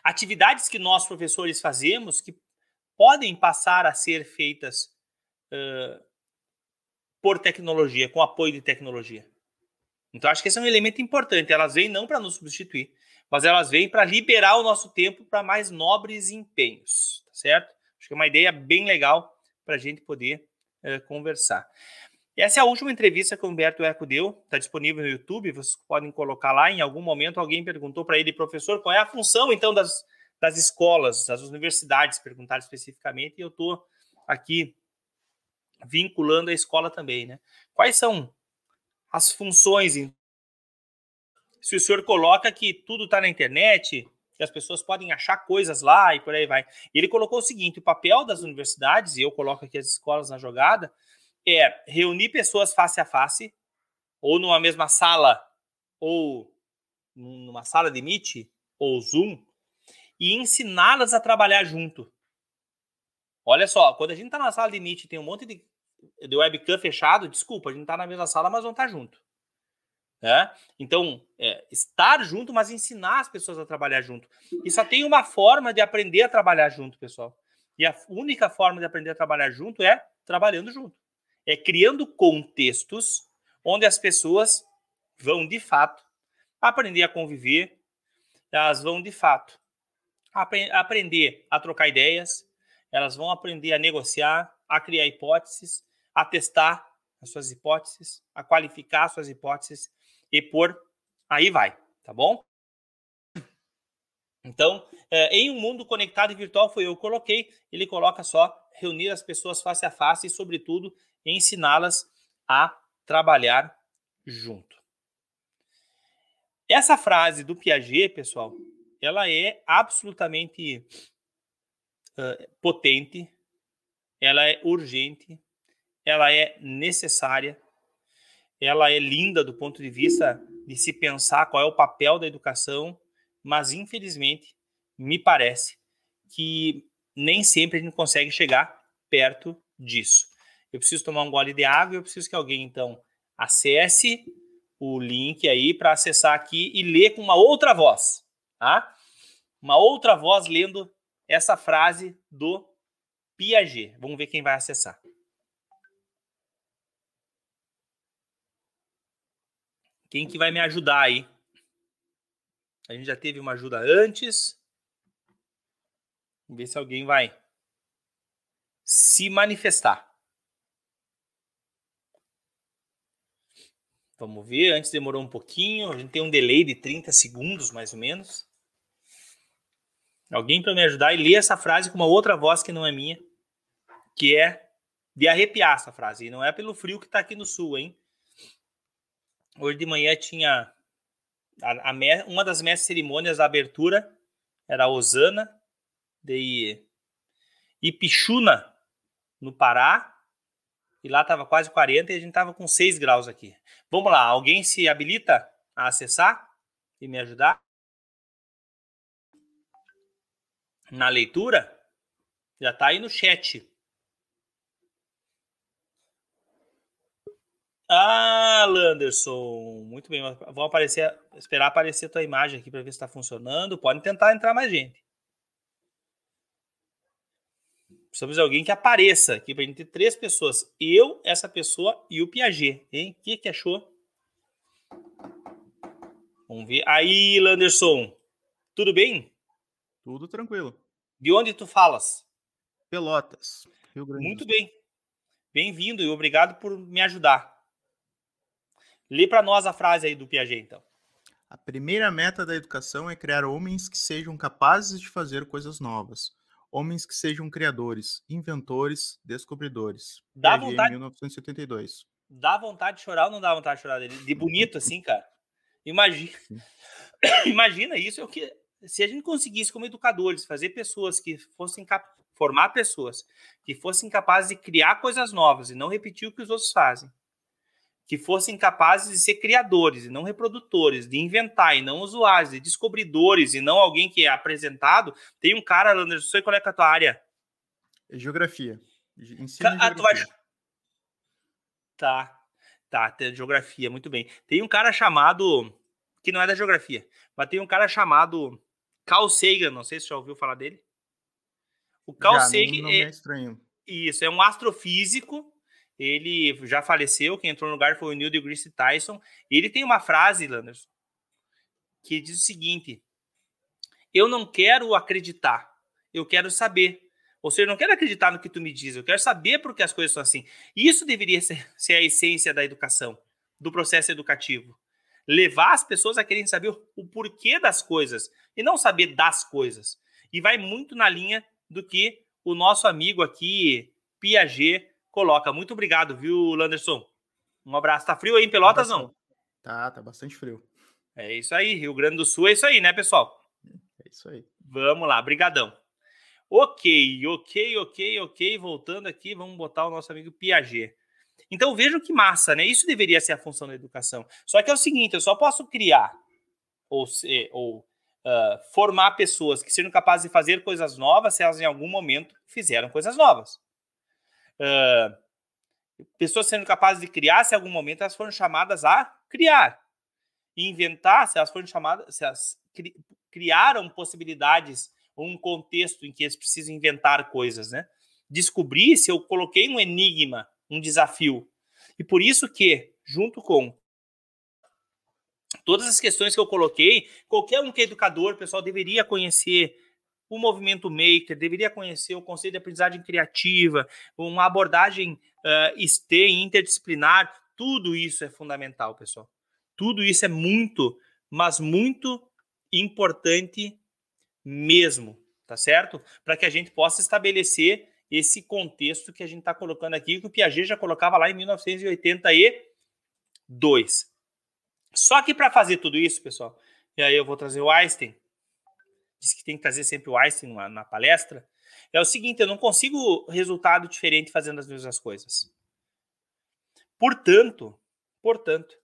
atividades que nós, professores, fazemos que podem passar a ser feitas uh, por tecnologia, com apoio de tecnologia. Então, acho que esse é um elemento importante. Elas vêm não para nos substituir, mas elas vêm para liberar o nosso tempo para mais nobres empenhos, tá certo? Acho que é uma ideia bem legal para a gente poder uh, conversar. Essa é a última entrevista que o Humberto Eco deu, está disponível no YouTube, vocês podem colocar lá. Em algum momento alguém perguntou para ele, professor, qual é a função então das, das escolas, das universidades, perguntaram especificamente, e eu estou aqui vinculando a escola também, né? Quais são as funções? Se o senhor coloca que tudo está na internet, que as pessoas podem achar coisas lá e por aí vai. Ele colocou o seguinte: o papel das universidades, e eu coloco aqui as escolas na jogada, é reunir pessoas face a face, ou numa mesma sala, ou numa sala de Meet, ou Zoom, e ensiná-las a trabalhar junto. Olha só, quando a gente está na sala de Meet tem um monte de, de webcam fechado, desculpa, a gente está na mesma sala, mas não está junto. É? Então, é, estar junto, mas ensinar as pessoas a trabalhar junto. E só tem uma forma de aprender a trabalhar junto, pessoal. E a única forma de aprender a trabalhar junto é trabalhando junto é criando contextos onde as pessoas vão de fato aprender a conviver, elas vão de fato apre aprender a trocar ideias, elas vão aprender a negociar, a criar hipóteses, a testar as suas hipóteses, a qualificar suas hipóteses e por aí vai, tá bom? Então, é, em um mundo conectado e virtual, foi eu que coloquei, ele coloca só reunir as pessoas face a face e, sobretudo, ensiná-las a trabalhar junto. Essa frase do Piaget, pessoal, ela é absolutamente uh, potente, ela é urgente, ela é necessária, ela é linda do ponto de vista de se pensar qual é o papel da educação, mas infelizmente me parece que nem sempre a gente consegue chegar perto disso eu preciso tomar um gole de água e eu preciso que alguém, então, acesse o link aí para acessar aqui e ler com uma outra voz, tá? Uma outra voz lendo essa frase do Piaget. Vamos ver quem vai acessar. Quem que vai me ajudar aí? A gente já teve uma ajuda antes. Vamos ver se alguém vai se manifestar. Vamos ver, antes demorou um pouquinho, a gente tem um delay de 30 segundos, mais ou menos. Alguém para me ajudar e ler essa frase com uma outra voz que não é minha, que é de arrepiar essa frase. E não é pelo frio que está aqui no sul, hein? Hoje de manhã tinha a, a, uma das mestres cerimônias da abertura, era a Osana de Ipixuna, no Pará, e lá estava quase 40 e a gente estava com 6 graus aqui. Vamos lá, alguém se habilita a acessar e me ajudar? Na leitura? Já está aí no chat. Ah, Landerson, muito bem. Vou aparecer, esperar aparecer a tua imagem aqui para ver se está funcionando. Pode tentar entrar mais gente. Precisamos de alguém que apareça aqui para a gente ter três pessoas. Eu, essa pessoa e o Piaget. Hein? O que, que achou? Vamos ver. Aí, Landerson. Tudo bem? Tudo tranquilo. De onde tu falas? Pelotas. Rio Grande Muito bem. Bem-vindo e obrigado por me ajudar. Lê para nós a frase aí do Piaget, então. A primeira meta da educação é criar homens que sejam capazes de fazer coisas novas Homens que sejam criadores, inventores, descobridores. Dá vontade. 1972. Dá vontade de chorar ou não dá vontade de chorar dele? De bonito assim, cara. Imagina. Imagina isso é o que se a gente conseguisse como educadores fazer pessoas que fossem cap... formar pessoas que fossem capazes de criar coisas novas e não repetir o que os outros fazem, que fossem capazes de ser criadores e não reprodutores, de inventar e não usuários, de descobridores e não alguém que é apresentado. Tem um cara, Landers, não sei qual é, a tua área. Geografia. Ensino ah, geografia. Vai... Tá, tá, geografia, muito bem. Tem um cara chamado, que não é da geografia, mas tem um cara chamado Carl Sagan, não sei se você já ouviu falar dele. O Carl já, Sagan é, é estranho. Isso, é um astrofísico ele já faleceu, quem entrou no lugar foi o Neil deGrasse Tyson. E ele tem uma frase, Landers, que diz o seguinte: Eu não quero acreditar, eu quero saber. Ou seja, eu não quero acreditar no que tu me diz, eu quero saber por que as coisas são assim. Isso deveria ser, a essência da educação, do processo educativo. Levar as pessoas a querem saber o porquê das coisas e não saber das coisas. E vai muito na linha do que o nosso amigo aqui, Piaget, coloca. Muito obrigado, viu, Landerson? Um abraço. Tá frio aí em Pelotas, tá não? Tá, tá bastante frio. É isso aí, Rio Grande do Sul é isso aí, né, pessoal? É isso aí. Vamos lá, brigadão. Ok, ok, ok, ok. Voltando aqui, vamos botar o nosso amigo Piaget. Então vejam que massa, né? Isso deveria ser a função da educação. Só que é o seguinte, eu só posso criar ou, ser, ou uh, formar pessoas que sejam capazes de fazer coisas novas se elas em algum momento fizeram coisas novas uh, pessoas sendo capazes de criar, se em algum momento elas foram chamadas a criar. Inventar, se elas foram chamadas, se elas cri, criaram possibilidades ou um contexto em que eles precisam inventar coisas, né? Descobrir se eu coloquei um enigma, um desafio. E por isso que, junto com todas as questões que eu coloquei, qualquer um que é educador, pessoal, deveria conhecer o movimento maker, deveria conhecer o conceito de aprendizagem criativa, uma abordagem uh, STEM, interdisciplinar, tudo isso é fundamental, pessoal. Tudo isso é muito, mas muito importante mesmo, tá certo? Para que a gente possa estabelecer esse contexto que a gente está colocando aqui, que o Piaget já colocava lá em 1982. Só que para fazer tudo isso, pessoal, e aí eu vou trazer o Einstein, diz que tem que trazer sempre o Einstein na, na palestra, é o seguinte: eu não consigo resultado diferente fazendo as mesmas coisas. Portanto, portanto,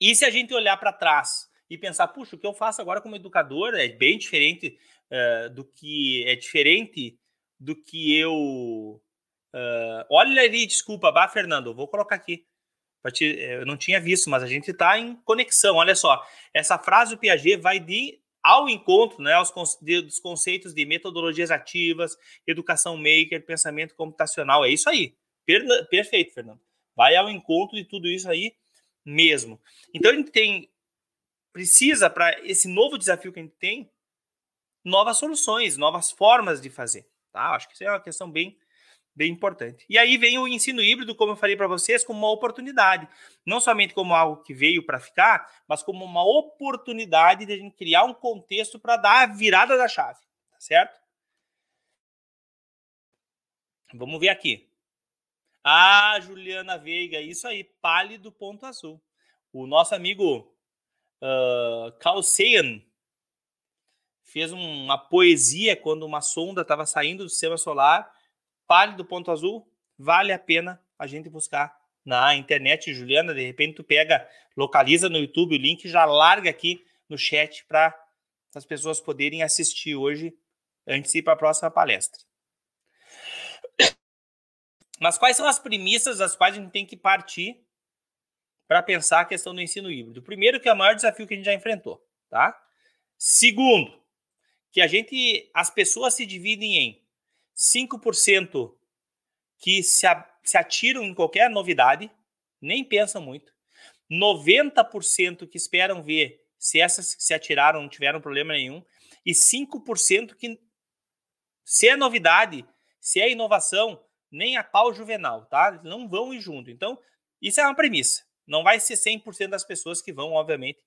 e se a gente olhar para trás e pensar, puxa, o que eu faço agora como educador é bem diferente uh, do que é diferente do que eu. Uh, olha ali, desculpa, bah, Fernando, vou colocar aqui. Eu não tinha visto, mas a gente está em conexão. Olha só, essa frase do Piaget vai de ao encontro né, aos, dos conceitos de metodologias ativas, educação maker, pensamento computacional. É isso aí. Per, perfeito, Fernando. Vai ao encontro de tudo isso aí mesmo. Então a gente tem precisa para esse novo desafio que a gente tem novas soluções, novas formas de fazer. Tá? Acho que isso é uma questão bem bem importante. E aí vem o ensino híbrido, como eu falei para vocês, como uma oportunidade, não somente como algo que veio para ficar, mas como uma oportunidade de a gente criar um contexto para dar a virada da chave, tá certo? Vamos ver aqui. Ah, Juliana Veiga, isso aí, pálido ponto azul. O nosso amigo uh, Carl Sagan fez uma poesia quando uma sonda estava saindo do sistema solar pálido ponto azul, vale a pena a gente buscar na internet, Juliana. De repente, tu pega, localiza no YouTube o link, já larga aqui no chat para as pessoas poderem assistir hoje antes de ir para a próxima palestra. Mas quais são as premissas das quais a gente tem que partir para pensar a questão do ensino híbrido? Primeiro, que é o maior desafio que a gente já enfrentou, tá? Segundo, que a gente, as pessoas se dividem em 5% que se, se atiram em qualquer novidade, nem pensam muito. 90% que esperam ver se essas que se atiraram não tiveram problema nenhum. E 5% que, se é novidade, se é inovação, nem a pau juvenal, tá? Não vão ir junto. Então, isso é uma premissa. Não vai ser 100% das pessoas que vão, obviamente,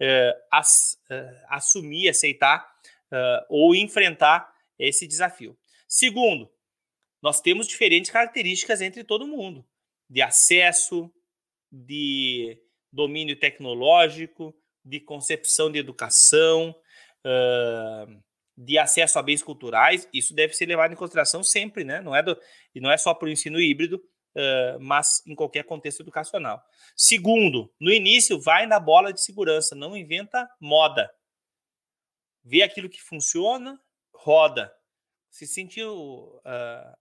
uh, ass, uh, assumir, aceitar uh, ou enfrentar esse desafio. Segundo, nós temos diferentes características entre todo mundo, de acesso, de domínio tecnológico, de concepção de educação, uh, de acesso a bens culturais, isso deve ser levado em consideração sempre, né? Não é do, e não é só para o ensino híbrido, uh, mas em qualquer contexto educacional. Segundo, no início, vai na bola de segurança, não inventa moda. Vê aquilo que funciona, roda. Se sentiu uh,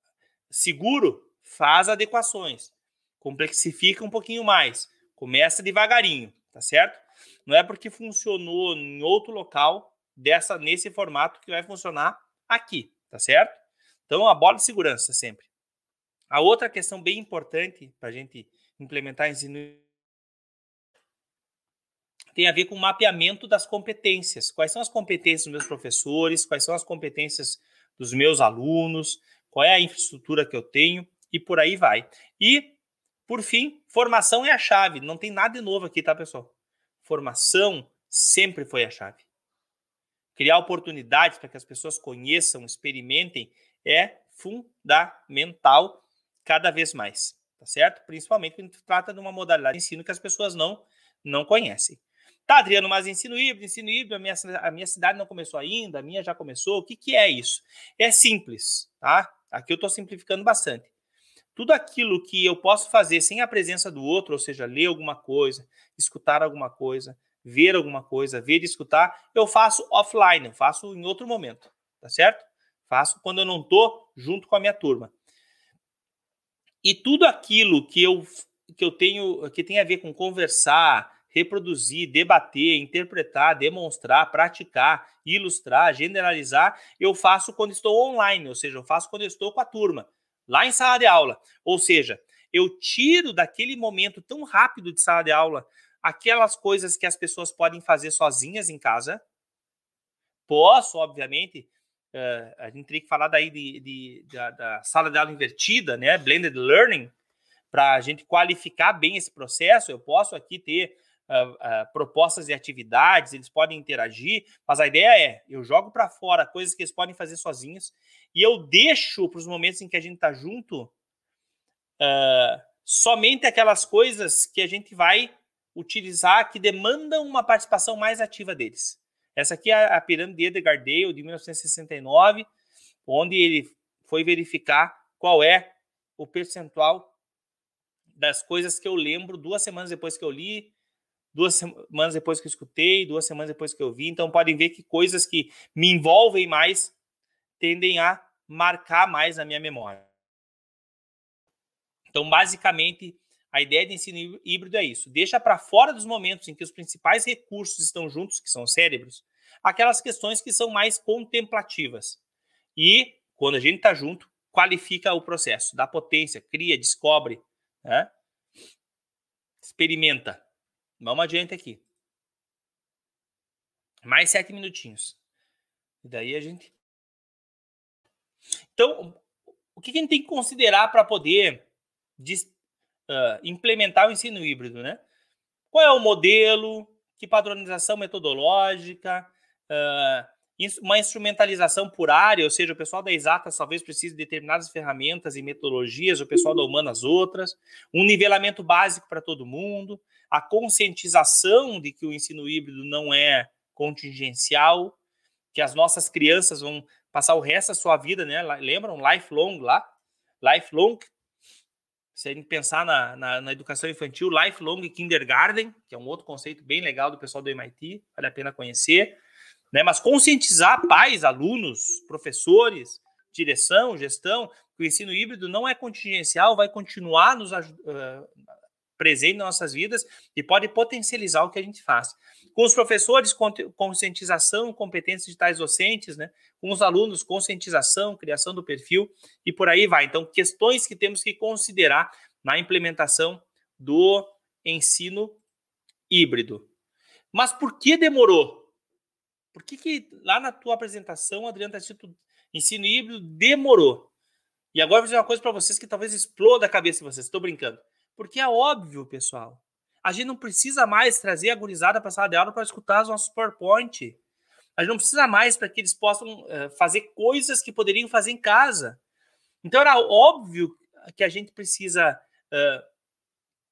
seguro, faz adequações. Complexifica um pouquinho mais. Começa devagarinho, tá certo? Não é porque funcionou em outro local dessa nesse formato que vai funcionar aqui, tá certo? Então, a bola de segurança sempre. A outra questão bem importante para a gente implementar ensino tem a ver com o mapeamento das competências. Quais são as competências dos meus professores? Quais são as competências dos meus alunos? Qual é a infraestrutura que eu tenho? E por aí vai. E, por fim, formação é a chave. Não tem nada de novo aqui, tá, pessoal? Formação sempre foi a chave criar oportunidades para que as pessoas conheçam, experimentem, é fundamental cada vez mais, tá certo? Principalmente quando trata de uma modalidade de ensino que as pessoas não, não conhecem. Tá, Adriano, mas ensino híbrido, ensino híbrido, a minha, a minha cidade não começou ainda, a minha já começou. O que, que é isso? É simples, tá? Aqui eu estou simplificando bastante. Tudo aquilo que eu posso fazer sem a presença do outro, ou seja, ler alguma coisa, escutar alguma coisa, ver alguma coisa, ver e escutar, eu faço offline, eu faço em outro momento, tá certo? Faço quando eu não estou junto com a minha turma. E tudo aquilo que eu, que eu tenho, que tem a ver com conversar, reproduzir, debater, interpretar, demonstrar, praticar, ilustrar, generalizar, eu faço quando estou online, ou seja, eu faço quando eu estou com a turma, lá em sala de aula. Ou seja, eu tiro daquele momento tão rápido de sala de aula aquelas coisas que as pessoas podem fazer sozinhas em casa. Posso, obviamente, uh, a gente teria que falar daí de, de, de, da sala de aula invertida, né? Blended Learning, para a gente qualificar bem esse processo. Eu posso aqui ter uh, uh, propostas de atividades, eles podem interagir, mas a ideia é: eu jogo para fora coisas que eles podem fazer sozinhos e eu deixo para os momentos em que a gente está junto somente aquelas coisas que a gente vai utilizar que demandam uma participação mais ativa deles. Essa aqui é a pirâmide de Edgar Dale, de 1969, onde ele foi verificar qual é o percentual das coisas que eu lembro duas semanas depois que eu li, duas semanas depois que eu escutei, duas semanas depois que eu vi. Então, podem ver que coisas que me envolvem mais tendem a marcar mais na minha memória. Então, basicamente, a ideia de ensino híbrido é isso: deixa para fora dos momentos em que os principais recursos estão juntos, que são os cérebros, aquelas questões que são mais contemplativas. E, quando a gente está junto, qualifica o processo, dá potência, cria, descobre, né? experimenta. Vamos adiante aqui. Mais sete minutinhos. E daí a gente. Então, o que a gente tem que considerar para poder uh, implementar o ensino híbrido, né? Qual é o modelo? Que padronização metodológica? Uh, uma instrumentalização por área, ou seja, o pessoal da exatas talvez precise de determinadas ferramentas e metodologias, o pessoal da humanas outras, um nivelamento básico para todo mundo, a conscientização de que o ensino híbrido não é contingencial, que as nossas crianças vão passar o resto da sua vida, né? Lembram? Lifelong lá? Lifelong se a gente pensar na, na, na, educação infantil, Lifelong Kindergarten, que é um outro conceito bem legal do pessoal do MIT, vale a pena conhecer, né? mas conscientizar pais, alunos, professores, direção, gestão, que o ensino híbrido não é contingencial, vai continuar nos uh, presente nas nossas vidas e pode potencializar o que a gente faz. Com os professores, conscientização, competências digitais docentes, né? Com os alunos, conscientização, criação do perfil e por aí vai. Então, questões que temos que considerar na implementação do ensino híbrido. Mas por que demorou? Por que, que lá na tua apresentação, Adriano, está escrito ensino híbrido demorou? E agora vou dizer uma coisa para vocês que talvez exploda a cabeça de vocês. Estou brincando. Porque é óbvio, pessoal. A gente não precisa mais trazer a gurizada para a sala de aula para escutar os nossos PowerPoint. A gente não precisa mais para que eles possam uh, fazer coisas que poderiam fazer em casa. Então era óbvio que a gente precisa uh,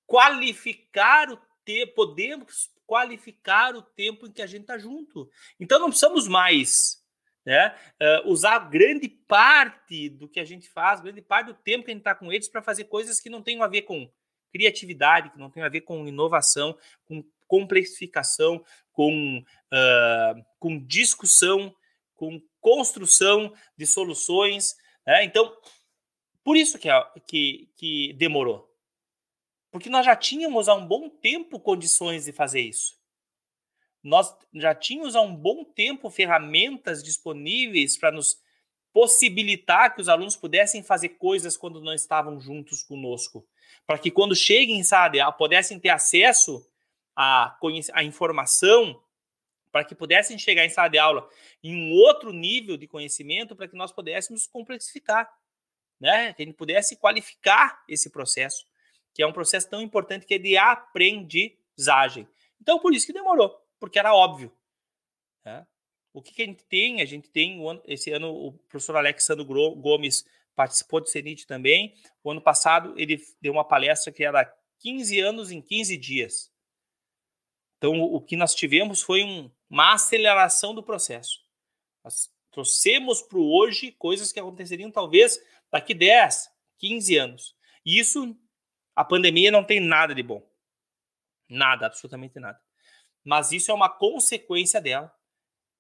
qualificar o tempo, podemos qualificar o tempo em que a gente está junto. Então não precisamos mais né? Uh, usar grande parte do que a gente faz, grande parte do tempo que a gente está com eles para fazer coisas que não tenham a ver com criatividade, que não tenham a ver com inovação, com complexificação, com, uh, com discussão, com construção de soluções. Né? Então, por isso que, que, que demorou. Porque nós já tínhamos há um bom tempo condições de fazer isso. Nós já tínhamos há um bom tempo ferramentas disponíveis para nos possibilitar que os alunos pudessem fazer coisas quando não estavam juntos conosco. Para que quando cheguem, sabe, pudessem ter acesso à, à informação para que pudessem chegar em sala de aula em um outro nível de conhecimento para que nós pudéssemos complexificar, né? Que a gente pudesse qualificar esse processo, que é um processo tão importante que é de aprendizagem. Então, por isso que demorou, porque era óbvio. Né? O que, que, a gente tem? A gente tem, esse ano, o professor Alexandre Gomes participou do CENIT também. O ano passado, ele deu uma palestra que era 15 anos em 15 dias. Então, o que nós tivemos foi um, uma aceleração do processo. Nós trouxemos para o hoje coisas que aconteceriam talvez daqui 10, 15 anos. E isso, a pandemia não tem nada de bom. Nada, absolutamente nada. Mas isso é uma consequência dela,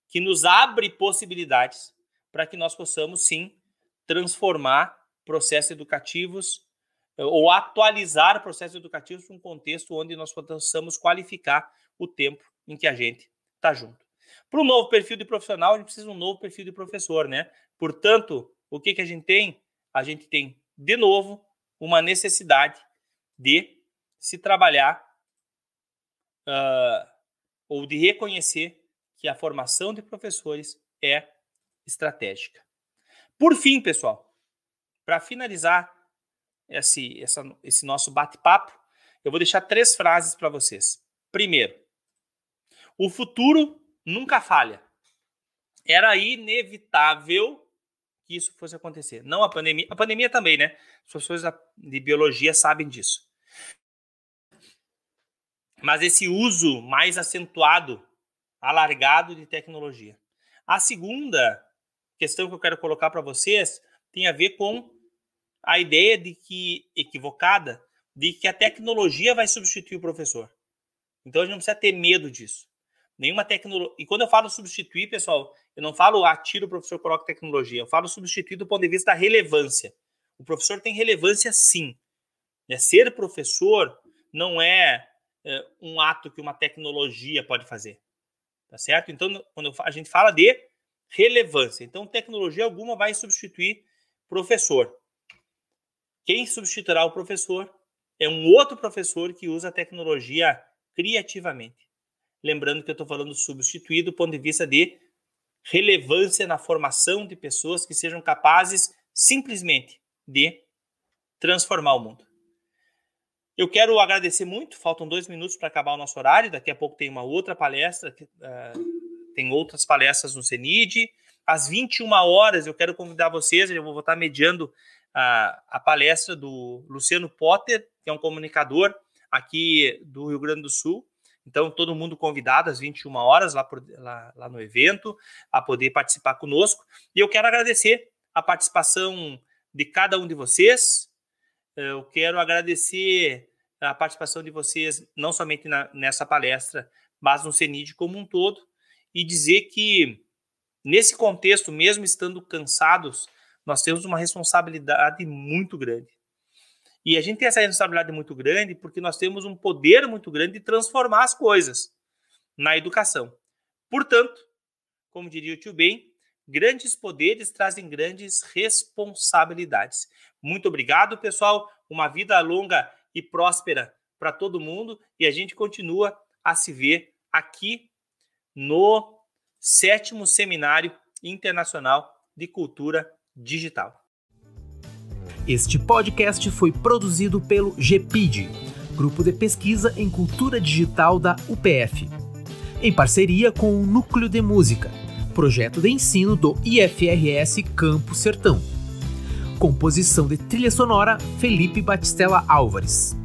que nos abre possibilidades para que nós possamos, sim, transformar processos educativos eh, ou atualizar processos educativos para um contexto onde nós possamos qualificar o tempo em que a gente está junto. Para um novo perfil de profissional, a gente precisa de um novo perfil de professor, né? Portanto, o que, que a gente tem? A gente tem, de novo, uma necessidade de se trabalhar uh, ou de reconhecer que a formação de professores é estratégica. Por fim, pessoal, para finalizar esse, essa, esse nosso bate-papo, eu vou deixar três frases para vocês. Primeiro, o futuro nunca falha. Era inevitável que isso fosse acontecer. Não a pandemia, a pandemia também, né? As pessoas de biologia sabem disso. Mas esse uso mais acentuado, alargado de tecnologia. A segunda questão que eu quero colocar para vocês tem a ver com a ideia de que equivocada de que a tecnologia vai substituir o professor. Então a gente não precisa ter medo disso. Nenhuma tecnologia. E quando eu falo substituir, pessoal, eu não falo atira o professor coloca tecnologia. Eu falo substituir do ponto de vista da relevância. O professor tem relevância sim. É, ser professor não é um ato que uma tecnologia pode fazer. Tá certo? Então, quando a gente fala de relevância, então tecnologia alguma vai substituir professor. Quem substituirá o professor é um outro professor que usa a tecnologia criativamente. Lembrando que eu estou falando substituir do ponto de vista de relevância na formação de pessoas que sejam capazes simplesmente de transformar o mundo. Eu quero agradecer muito, faltam dois minutos para acabar o nosso horário, daqui a pouco tem uma outra palestra, uh, tem outras palestras no CENID. Às 21 horas eu quero convidar vocês, eu vou estar mediando a, a palestra do Luciano Potter, que é um comunicador aqui do Rio Grande do Sul, então, todo mundo convidado às 21 horas lá, por, lá, lá, no evento, a poder participar conosco. E eu quero agradecer a participação de cada um de vocês. Eu quero agradecer a participação de vocês, não somente na, nessa palestra, mas no CENID como um todo, e dizer que, nesse contexto, mesmo estando cansados, nós temos uma responsabilidade muito grande. E a gente tem essa responsabilidade muito grande porque nós temos um poder muito grande de transformar as coisas na educação. Portanto, como diria o tio Ben, grandes poderes trazem grandes responsabilidades. Muito obrigado, pessoal. Uma vida longa e próspera para todo mundo e a gente continua a se ver aqui no sétimo Seminário Internacional de Cultura Digital. Este podcast foi produzido pelo GPID, Grupo de Pesquisa em Cultura Digital da UPF, em parceria com o Núcleo de Música, projeto de ensino do IFRS Campo Sertão. Composição de trilha sonora Felipe Batistella Álvares.